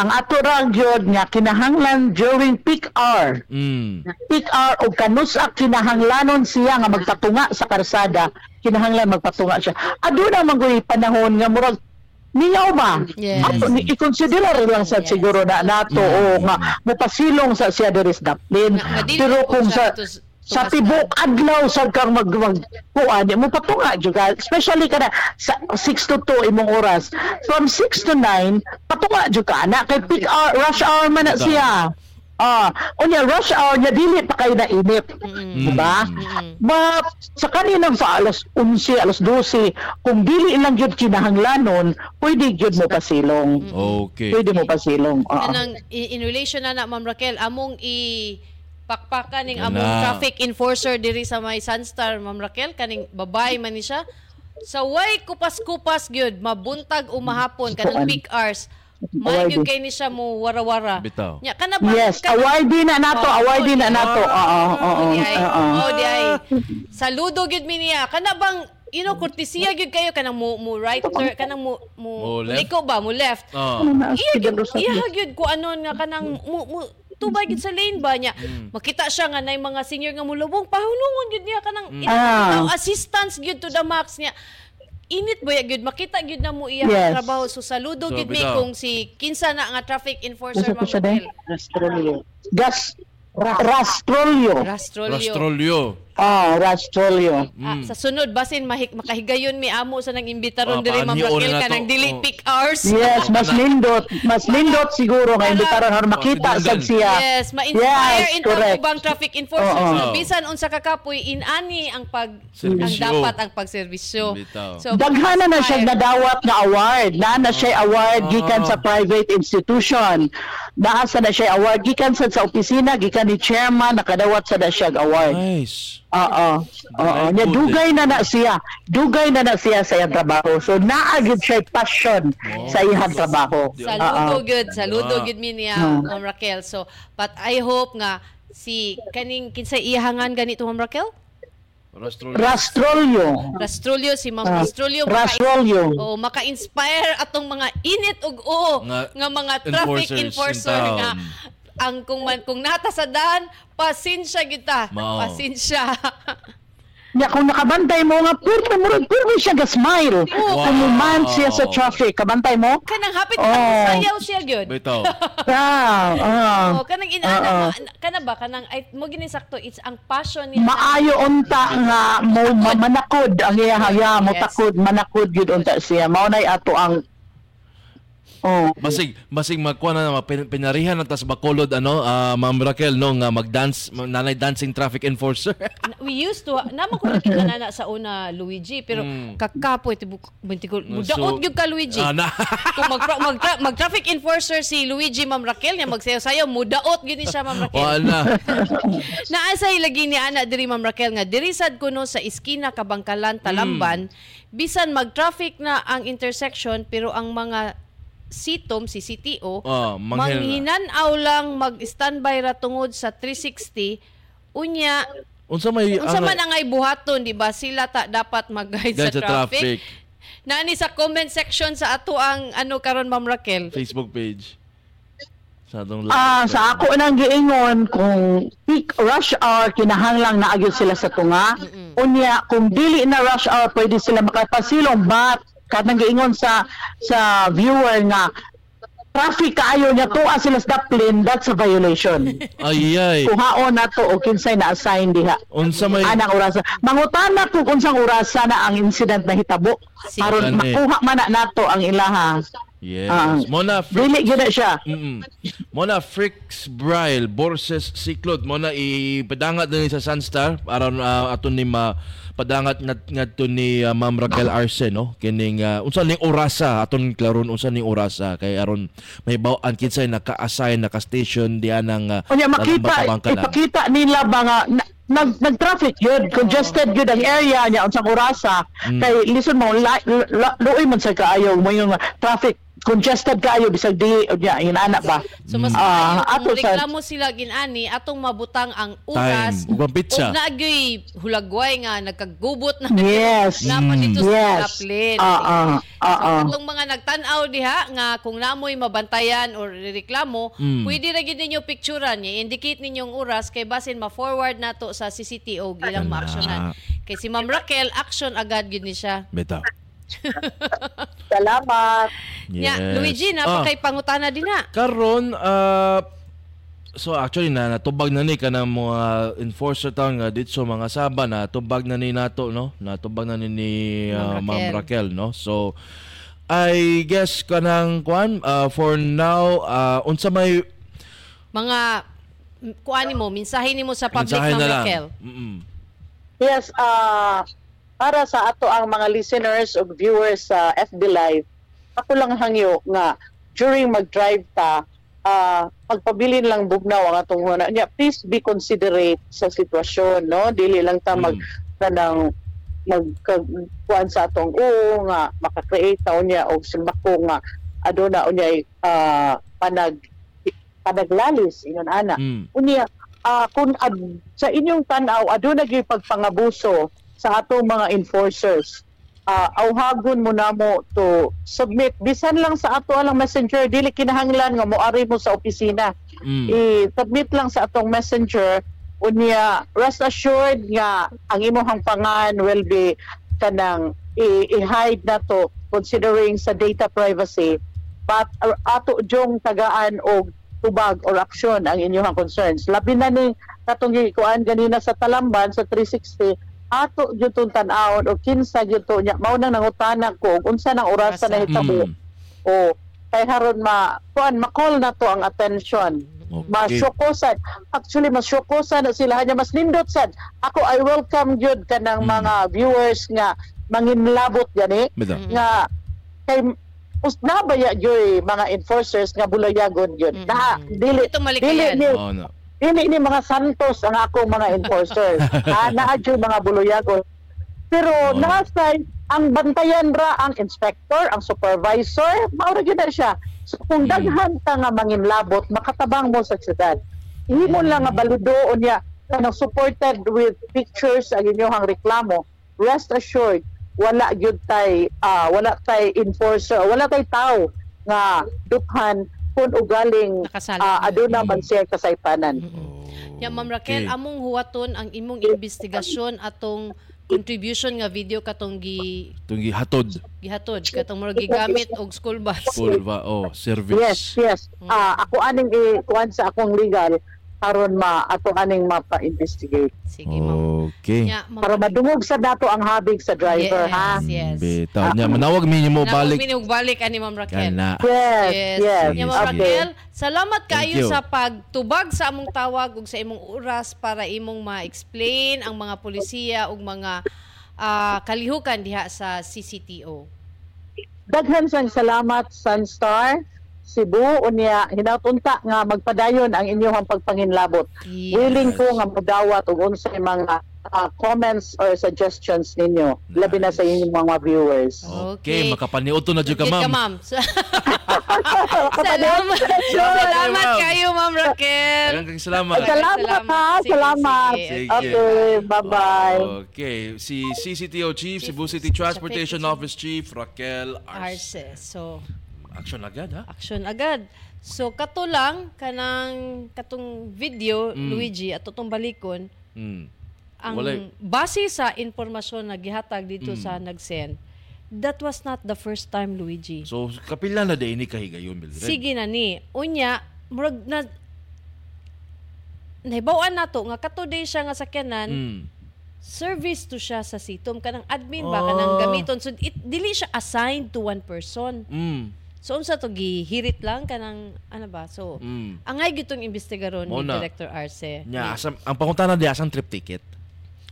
ang ato ra gyud nga kinahanglan during peak hour. Mm. peak hour o kanusa kinahanglanon siya nga magpatunga sa karsada kinahanglan magpatunga siya. Aduna man gyud panahon nga murag niyaw ba? Yes. ato ni i-consider rin lang sa Yes. siguro na nato o nga mupasilong sa siya diri sa daplin pero kung sa sa tibok adlaw sa kang mag mag kuan. Mo patunga juga especially kada sa 6 to 2 imong oras. From 6 to 9 patunga juga na kay peak hour rush hour man na siya Ah, unya rush hour niya dili pa kayo na inip. Diba? But sa kaninang sa alas 11, alas 12, kung dili lang gyud kinahanglanon, pwede gyud mo pasilong. Okay. Pwede mo pasilong. Oo. Kanang in, in relation na na Ma'am Raquel, among i pakpakan ning among na. traffic enforcer diri sa may Sunstar Ma'am Raquel kaning babae man ni siya. Sa way kupas-kupas gyud mabuntag umahapon kanang Kuan. peak hours. Gyud Awardee. kay ni siya mo wara-wara. Bitaw. Nya kana ba? Yes, kana- awardee na nato, Oh, awardee na oh, nato. Oo, oo, di ay. oo. Oh, di ay. Saludo gyud mi niya. Kana bang you know, kurtesiya gyud kayo kanang mo, mo right turn, kanang mo mo, Mo left? liko ba, mo left. Ah. Iya gyud, iya gyud ko anon nga kanang mo, mo tubay gyud sa lane ba niya. Makita siya nga nay mga senior nga mulubong pahulungon gyud niya kanang Ah. itaw assistance gyud to the max niya. Init ba gyud makita gyud na mo iya Yes. trabaho so saludo So, gyud mi kung si kinsa na nga traffic enforcer. Raquel. Rastrolio. Gas, ra- rastrolio. Rastrolio. Rastrolyo. Ah, rastrolio. Ah, sa sunod basin mahik makahigayon mi amo sa nang imbitaron Ah, diri na to. kanang dili Oh. peak hours. Yes, mas lindot. Mas lindot siguro nga imbitaran har makita Oh, sad siya. Yes, ma-inspire Yes, in correct. ubang traffic enforcers. Oo. So, bisan unsa ka kapoy inani ang pag ang Serbisyo. dapat ang pagserbisyo. So, Daghana na siya nadawat nga award. Na na siya award Ah. gikan sa private institution. Naasa na siya award gikan sa sa opisina gikan ni chairman nakadawat sa na siya award. Nice. Oo. Oo. Nya dugay na na siya. Dugay na na siya sa iyang trabaho. So naagid siya passion sa iyang trabaho. Saludo good, saludo Ah. good mi niya, Ah. Ma'am Raquel. So, but I hope nga si kaning kinsa ihangan ganito Ma'am Raquel? Rastrolyo. Rastrolio. Rastrolio si Ma'am Ah, Rastrolio maka- Rastrolyo. Oh, maka-inspire atong mga init ug oo nga, Nga mga traffic enforcers enforcer nga ang kung man kung nata sa daan, pasensya kita. Mao. Pasensya. Nya kung nakabantay mo nga purme mo purme siya ga smile. Oo. Kung man siya sa traffic, kabantay mo? kanang hapit Oh. sayaw siya gyud. Bitaw. Ah, ah. Oh, kanang inaana Oo. ma- kana ba kanang ay mo gini sakto it's ang passion niya. Maayo unta nga mo ma- manakod ang iya haya mo takod manakod gyud unta siya. Mao nay ato ang Oh. Basig basig magkuha na na pin- pinarihan na tas bakolod ano ah, Ma'am Raquel no nga mag-dance nanay dancing traffic enforcer. We used to naman ko nakita na na sa una Luigi pero Mm. kakapoy tibuk bintikol So, mudaot gyud ka Luigi. Ah, na. Kung mag, mag, mag traffic enforcer si Luigi Ma'am Raquel niya magsayaw-sayaw mudaot gyud ni siya Ma'am Raquel. Wala. Naasay lagi ni ana diri Ma'am Raquel nga diri sad kuno sa iskina Kabangkalan Talamban bisan mag-traffic na ang intersection pero ang mga sitom si CTO Oh, manghinanaw lang mag-standby ra tungod sa 360 unya Unsa may unsa man ang ay buhaton di ba sila ta dapat mag-guide sa, sa traffic. traffic. Nani sa comment section sa ato ang ano karon Ma'am Raquel. Facebook page. Sa atong Ah, sa ako nang giingon kung peak rush hour kinahanglang naagyo sila sa tunga. Unya kung dili na rush hour pwede sila makapasilong but kanang giingon sa sa viewer nga traffic kaayo niya tuwa sila sa daplin that's a violation. Ay ay. Kuhaon na to o kinsay na assign diha. Unsa may Anang orasa. Mangutana kung unsang orasa na ang incident na hitabo. Aron makuha man na nato ang ilaha Yes. Ah. Mona Dili gyud na siya. Mm. Mona Frix Braille Borses Siklod Mona ipadangat din sa Sunstar aron uh, aton ni ma padangat ngat ngadto ni uh, Ma'am Raquel Arce no kining uh, unsa ning orasa aton klaron unsa ning orasa. Kay aron may baw-an kinsay naka-assign naka-station diyan ng uh, Unya makita ipakita nila ba nga na, nag nag-traffic yun congested yun ang area niya unsang orasa. Mm. kay listen mo luoy man sa kaayo mo yung traffic congested kaayo bisag di unya inana ba So mas maayo ato sa- reklamo sila ginani atong mabutang ang oras ug pizza. ug hulagway nga nagkagubot na Yes. na pa dito sa yes ah ah ah So, ah katong mga nagtan-aw diha nga kung namoy mabantayan or reklamo, Mm. pwede ra gid ninyo picturean niya, indicate ninyong oras kay basin ma-forward nato sa CCTO ilang Kana. ma-actionan. Kay si Ma'am Raquel action agad gid ni siya. Beta. salamat Yes. Luigi na Ah. pangutana dinha. Karon uh, So actually na natubag na ni kanang mga enforcer taon nga dito mga saba na tubag na ni nato no natubag na ni, ni uh, Ma'am Ma'am Raquel no so I guess kanang kwan uh, for now uh, unsa may Mga kuani mo, mensahe nimo sa public mensahe na. Raquel. Mm-mm. Yes, ah para sa ato ang mga listeners o viewers sa FB Live, ako lang hangyo nga during mag-drive ta, ah pagpabilin lang bugnaw ang atong muna. Nya, please be considerate sa sitwasyon, no? Dili lang ta mag Mm. kanang magkuan sa atong oo nga maka-create ta unya og simbako nga aduna unya ah panag panaglalis ingon ana Mm. unya ah, kung ad- sa inyong tanaw aduna gyud pagpangabuso sa atong mga enforcers. Ah awhagon mo namo to submit. Bisan lang sa ato lang messenger dili kinahanglan nga moari mo sa opisina. Mm. i-submit lang sa atong messenger unya rest assured nga ang imong hangpangan will be kanang i-hide na to considering sa data privacy. But uh, ato jong tagaan og tubag or aksyon ang inyong concerns. Labi na ni katong gikuan ganina sa Talamban sa 360 ato jud tong tan-awon o kinsa jud to nya mao nang nangutana ko unsa nang orasa na hitabo Mm. o kay haron ma kuan ma-call na to ang attention Okay. masyokosan actually masyokosan na sila hanya mas nindot sad ako I welcome jud kanang Mm. mga viewers nga manginlabot gani. Mm. nga kay us nabaya joy mga enforcers nga bulayagon yun Mm, na mm. dili dili malikayan. ni Oh, no. Dili ni mga santos ang akong mga enforcers na naa mga bulayagon pero Oh. nasa ang bantayan ra ang inspector ang supervisor mao ra gyud siya. So kung Mm. daghan ta nga manginlabot makatabang mo sa syudad himo lang nga baludo unya kanang supported with pictures ang inyong reklamo. Rest assured wala gyud tay ah, wala tay enforcer wala tay tao nga dukhan kun ugaling ah, aduna man Mm. siya kasaypanan Ya Ma'am Raquel, Okay. among huwaton ang imong investigasyon atong contribution nga video katong gi Itong gihatod. gihatod katong murag gigamit og school bus. Full ba? Oh, service. Yes, yes. Mm. Ah, ako aning ikuan sa akong legal aron ma ato aning mapa-investigate Sige, ma'am. Okay. Nya, ma'am. para madungog sa dato ang habig sa driver Yes. ha. Yes. Beta. Nya, manawag minimo Balik. balik. balik ani Ma'am Raquel. Kana. Yes, Yes. yes. Nya, Ma'am sige. Raquel, salamat kayo sa pagtubag sa among tawag ug sa imong oras para imong ma-explain ang mga polisiya ug mga ah, kalihukan diha sa CCTO. Daghan sang salamat Sunstar Cebu unya hinatunta nga magpadayon ang inyong pagpanginlabot. Yes. Willing ko nga modawat og unsay mga ah, comments or suggestions ninyo labi na sa inyong mga viewers. Okay, Okay. makapaniuto na jud ka, Good ma'am. salamat. salamat ma'am. kayo, Ma'am Raquel. Kang salamat. Salamat ha, salamat. sige. Okay, bye-bye. Okay, si CCTO Chief, Cebu City Transportation Office Chief Raquel Ars. Arce. So, Action agad ha? action agad. So, kato lang, kanang katong video, Mm. Luigi, at tutong balikon, Mm. ang Walay. base sa informasyon na gihatag dito Mm. sa nag-send, that was not the first time, Luigi. So, kapila na day ni kahigayon, Mildred. Sige na ni. Unya, murag na nahibawan na to nga kato day siya nga sakyanan Mm. service to siya sa sitom kanang admin ba Ah. kanang gamiton so it dili siya assigned to one person Mm. So unsa to gihirit lang kanang ano ba? So Mm. angay gitong investigaron ni na. Director Arce. Nya, asam, ang pangutana di asang trip ticket.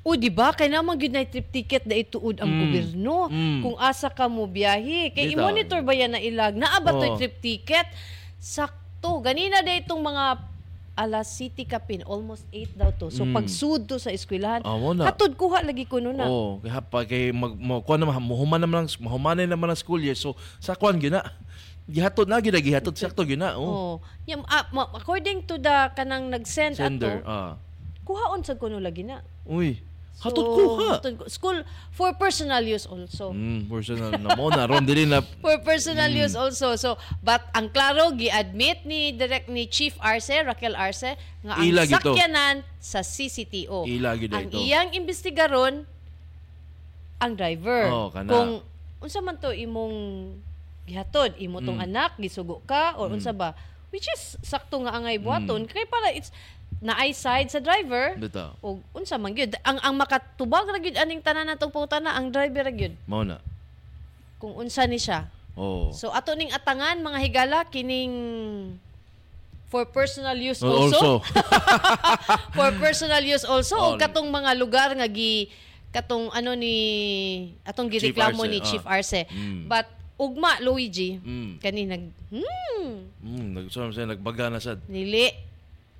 O di ba kay naman gyud na trip ticket da ituod ang Mm. gobyerno Mm. kung asa ka mo biyahe. Kay Bitaw. i-monitor ba yan na ilag naa ba Oo. trip ticket? Sakto. Ganina da itong mga alas City Kapin, almost 8 daw to. So Mm. pagsud to sa eskwelahan, Ah, na. hatod kuha lagi kuno na. Oo, kaya pa kay mag mo kuan naman muhuman naman mahumanay naman ang school year. So sa kuan gyud na. Gihatod na gyud gihatod sakto gyud na. Oh. Oh. Yan, ah, ma- according to the kanang nag-send Sender. ato, Ah. kuhaon sa kuno lagi na. Uy. Hatod So, ko ha. hatod ko. School for personal use also. Mm, personal na mo na ron dili na For personal Mm. use also. So, but ang klaro gi-admit ni direct ni Chief Arce, Raquel Arce, nga ang Ila sakyanan sa CCTO. Ila ang ito. iyang investigaron ang driver. Oh, kana. Kung unsa man to imong gihatod, imo tong Mm. anak gisugo ka or unsa ba? Which is sakto nga angay Mm. buhaton kay para it's naay side sa driver. Bitaw. O unsa man gyud ang ang makatubag ra gyud aning tanan natong putana ang driver ra gyud Mao na. kung unsa ni siya. Oh. So ato ning atangan mga higala kining for personal use Oh, also, also. for personal use also Oh. o katong mga lugar nga gi katong ano ni atong Chief gireklamo Arce, ni ah. Chief Arce. Mm. But ugma Luigi Mm. kani nag hmm, Mm, nagsuam sa nagbaga na sad. nili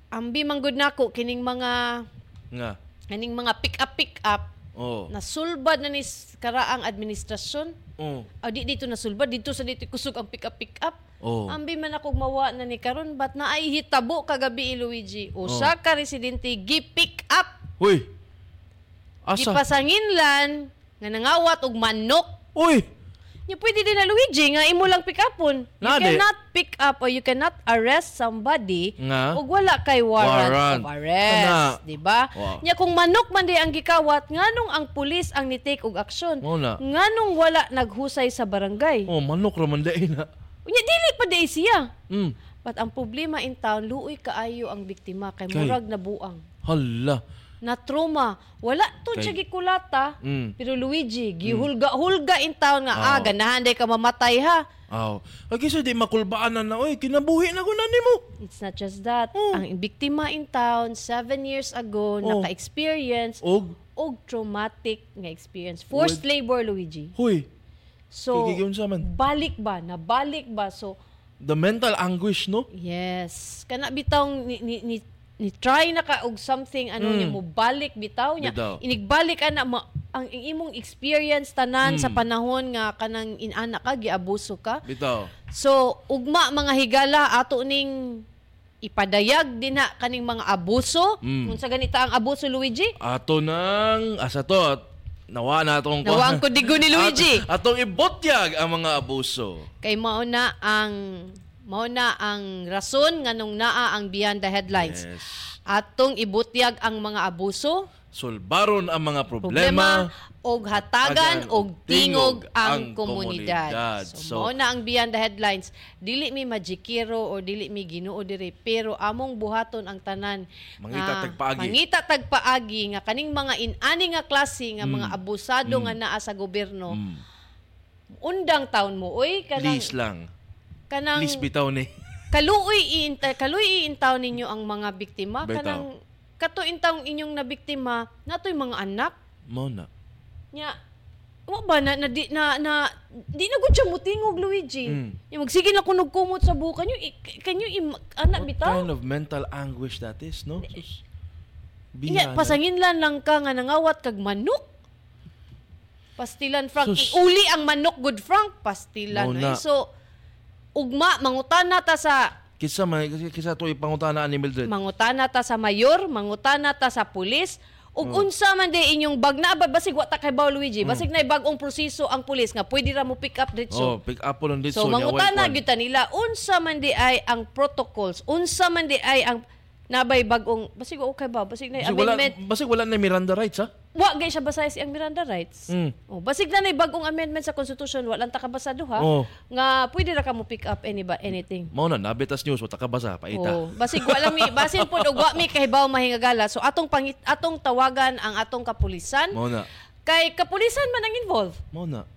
ambi manggod nako kining mga Nga. kining mga pick up pick up Oh. nasulbad na ni karaang administrasyon. Oh. Ah, di dito nasulbad, dito sa dito kusog ang pick up pick up. Oh. Ambi man ako mawa na ni karon but naay hitabo kagabi Luigi. Usa ka residente gi pick up, Uy. Asa? gipasanginlan nga nangawat og manok. Uy. Nya pwede din na Luigi nga imo lang pick upon. You Nade. cannot pick up or you cannot arrest somebody Nga. ug wala kay warrant, Warrant. of arrest, di ba? Wow. Nya kung manok man di ang gikawat nganong ang pulis ang ni-take og aksyon? Nganong wala naghusay sa barangay? Oh, manok ra man dai na. Unya dili pa di siya. Mm. But ang problema in town, luoy kaayo ang biktima kay Kay. murag na buang. Hala. Na trauma. Wala to Kay. siya gikulata. Mm. Pero Luigi, gihulga-hulga in town nga, ah, Oh. ganahan day ka mamatay ha. Aw. Ay kasi di makulbaan na na. Uy, kinabuhi na ko na nimo. It's not just that. Oh. Ang biktima in town, seven years ago, Oh. naka-experience Og. og traumatic nga experience. Forced labor, Luigi. Huy. So, man. balik ba? Nabalik ba? So, The mental anguish, no? Yes. Kana bitawng ni, ni, ni, ni try na ka og something ano Mm. niya mo balik bitaw niya. Bitaw. Inigbalik ana ma, ang imong experience tanan sa Mm. panahon nga kanang inana ka giabuso ka. Bitaw. So ugma mga higala ato ning ipadayag din na kaning mga abuso. Mm. Unsa ganita ang abuso Luigi? Ato nang asa to nawa na atong Nawang ko digo ni Luigi. At, atong ibotyag ang mga abuso. Kay mao na ang mao na ang rason nganong naa ang beyond the headlines. Yes. Atong ibutyag ang mga abuso, Sulbaron ang mga problema. problema, og hatagan og og tingog ang ang komunidad. komunidad. So, So- mao na ang beyond the headlines. Dili mi majikiro or dili mi Ginoo diri pero among buhaton ang tanan. Mangita tagpaagi. Mangita tagpaagi nga kaning mga inani nga klase nga mga abusado nga naa sa gobyerno. Mm. Undang taon mo oy kanang Please lang. Kanang Please bitaw ni. kaluoy iinta kaluoy iintaw ninyo ang mga biktima Bitaw. kanang kato intawng inyong nabiktima natoy mga anak Mo na. nya wa ba na, na, di, na, na di na gud siya mutingog Luigi Mm. yung magsige na kunog kumot sa buka nyo can you im, anak What bitaw kind of mental anguish that is, no? Sus. Inya, Bihana. pasanginlan lang ka nga nangawat kag manok pastilan Frank Sus. uli ang manok good Frank pastilan Mao ay. na. so ugma mangutana ta sa Kisa man, kisa to ipangutana ni Mildred. mangutana ta sa mayor, mangutana ta sa pulis, ug Oh. unsa man di inyong bag na ba basig wa ta kay Bao Hmm. Luigi, basig na bagong proseso ang pulis nga pwede ra mo pick up oh, dito. pick up po lang dito. so mangutana gyud ta nila unsa man di ay ang protocols, unsa man di ay ang nabay bagong basig okay ba, basig na Basig wala, amendment. basig wala na Miranda rights, ha? Wa gay siya basay ang Miranda rights. Mm. Oh, basig na nay bagong amendment sa constitution, wa lang ta kabasado ha. Oh. Nga pwede ra ka mo pick up any ba anything. Mao na, nabitas news, wata ka basa, paita. Oh, basig wala mi basin pud og wa mi kahibaw mahingagala. So atong pangit atong tawagan ang atong kapulisan Mao na. kay kapulisan man ang involved. Mao na.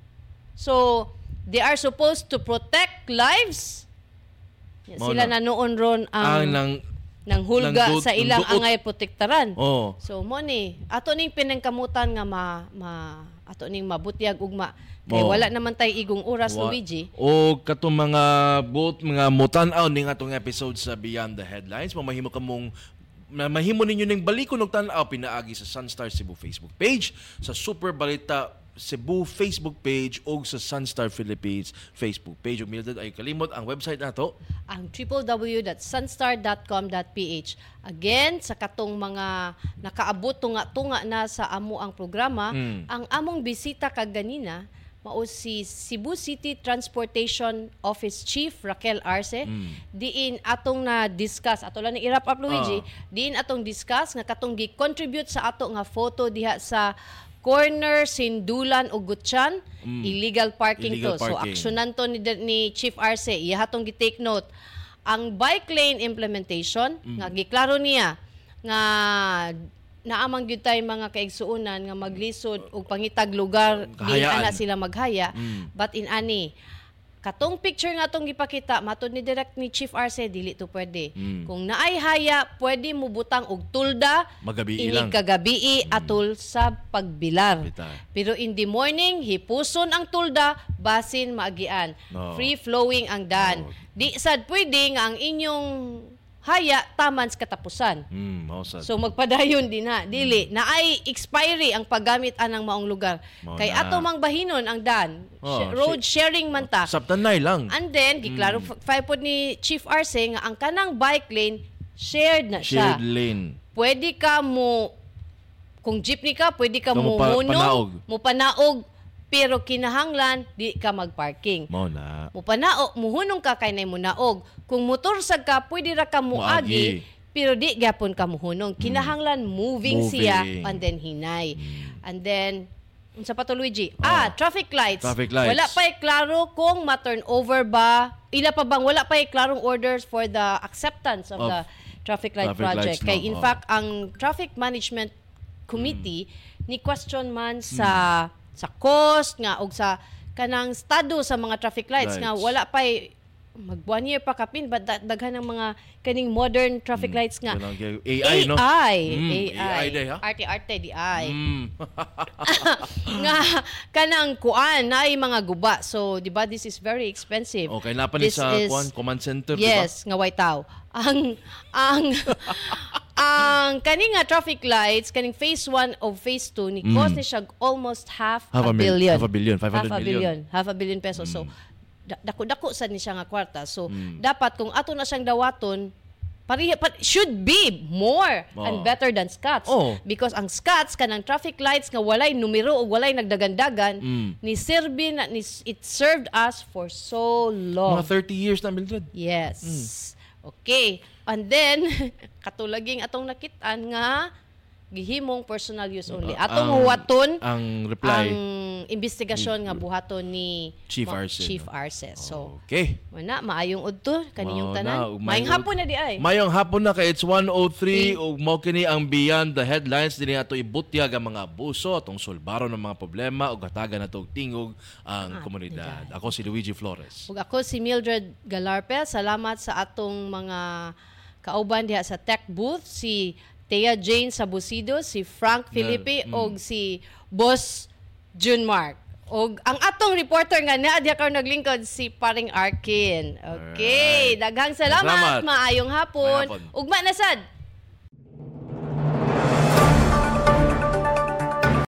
So they are supposed to protect lives. Mao Sila na noon ron Ang ang nang nang hulga nang du- sa ilang duot. angay protektaran. oh. So mo ni ato ning pinangkamutan nga ma, ma ato ning mabutyag ugma kay Oo. wala naman tay igong oras Wa- Luigi. O katong mga both mga mutan-aw ning atong episode sa Beyond the Headlines, mamahimo kamong mahimo ninyo ning balikon og tan-aw pinaagi sa Sunstar Cebu Facebook page, sa Super Balita Cebu Facebook page o sa Sunstar Philippines Facebook page. Ug Mildred ay kalimot ang website nato. ang www.sunstar.com.ph. Again, sa katong mga nakaabot tunga-tunga na sa amo ang programa, Mm. ang among bisita kaganina mao si Cebu City Transportation Office Chief Raquel Arce. Diin atong na discuss ato lang ni i-wrap up Luigi, Ah. diin atong discuss nga katong gi-contribute sa ato nga photo diha sa corner Sindulan ug Gutyan, illegal parking Illegal to. So parking. action nanto ni, ni Chief Arce, iya hatong gi-take note. Ang bike lane implementation, Mm. nga giklaro niya nga naamang gyud tay mga kaigsuonan nga maglisod og pangitag lugar di ana sila maghaya. Mm. But in ani katong picture nga atong gipakita matod ni direct ni Chief Arce dili to pwede. Mm. Kung naay haya, pwede mo butang og tulda Magabi ini lang. kagabi atol sa pagbilar. Bita. Pero in the morning, hipuson ang tulda, basin maagian. No. Free flowing ang dan. No. Di sad pwede nga ang inyong haya taman sa katapusan. Hmm, mao sad. So magpadayon din na. Dili na ay expiry ang paggamit anang maong lugar. Mao Kay ato mang bahinon ang dan. Oh, road sharing man ta. Sabtanay lang. And then giklarify pod ni Chief Arce nga ang kanang bike lane shared na siya. Shared lane. Pwede ka mo kung jeepney ka, pwede ka Ka mo mo pa- hunong, panaog. mo panaog, pero kinahanglan di ka magparking. Mao na. Mo panaog, muhunong ka kay nay mo naog. Kung motor sag ka, pwede ra ka muagi, pero di gyapon ka muhunong. Kinahanglan moving, siya Moving. and then hinay. And then unsa pa to Luigi? Ah, traffic lights. Traffic lights. Wala pa klaro kung ma-turn over ba. Ila pa bang wala pa klarong orders for the acceptance of, Of the traffic light traffic project. lights, no? Kay in Oh. fact ang traffic management committee ni question man Hmm. sa sa cost nga og sa kanang estado sa mga traffic lights, nga Lights. wala pa mag one year pa kapin but da- daghan ng mga kaning modern traffic lights nga kay- AI, no? AI, Mm, AI, AI day, ha? arte arte di ay Hmm. nga kanang kuan na ay mga guba so di ba this is very expensive Okay, na pa ni sa is- kuan command center? Yes, nga white tao. Ang ang ang kaning nga traffic lights kaning phase 1 of phase 2 ni cost ni siya almost half, Mm. Half a, a billion. half a billion, 500 half a million. billion, half a billion pesos. So da- dako-dako sad ni siya nga kwarta. So Mm. dapat kung ato na siyang dawaton Pariha, pa, should be more Oo. and better than Scots. Oo. Because ang Scots, kanang traffic lights nga walay numero o walay nagdagandagan, Mm. ni serve na, ni, it served us for so long. Mga 30 years na, Mildred. Yes. Hmm. Okay. And then, katulaging atong nakitaan nga, gihimong personal use only. Atong Ang- huwaton Ang reply. ang investigasyon nga buhaton ni Chief Ma- Arce, Chief no? Arce. So, Okay. wala, maayong udto kaninyong Mao tanan. na, mayong- hapon na di ay. Mayong hapon na kay it's 103 ug mao kini ang Beyond the Headlines dinhi ato ibutyag ang mga abuso atong sulbaro ng mga problema ug hatagan nato og tingog ang komunidad. Ako si Luigi Flores. Ug ako si Mildred Galarpe. Salamat sa atong mga kauban diha sa tech booth si Thea Jane Sabusido, si Frank Felipe mm. og si Boss June Mark. Og ang atong reporter nga na diha karon naglingkod si Paring Arkin. Okay, daghang salamat, Salamat. maayong hapon. Maayong hapon. Ugma na sad.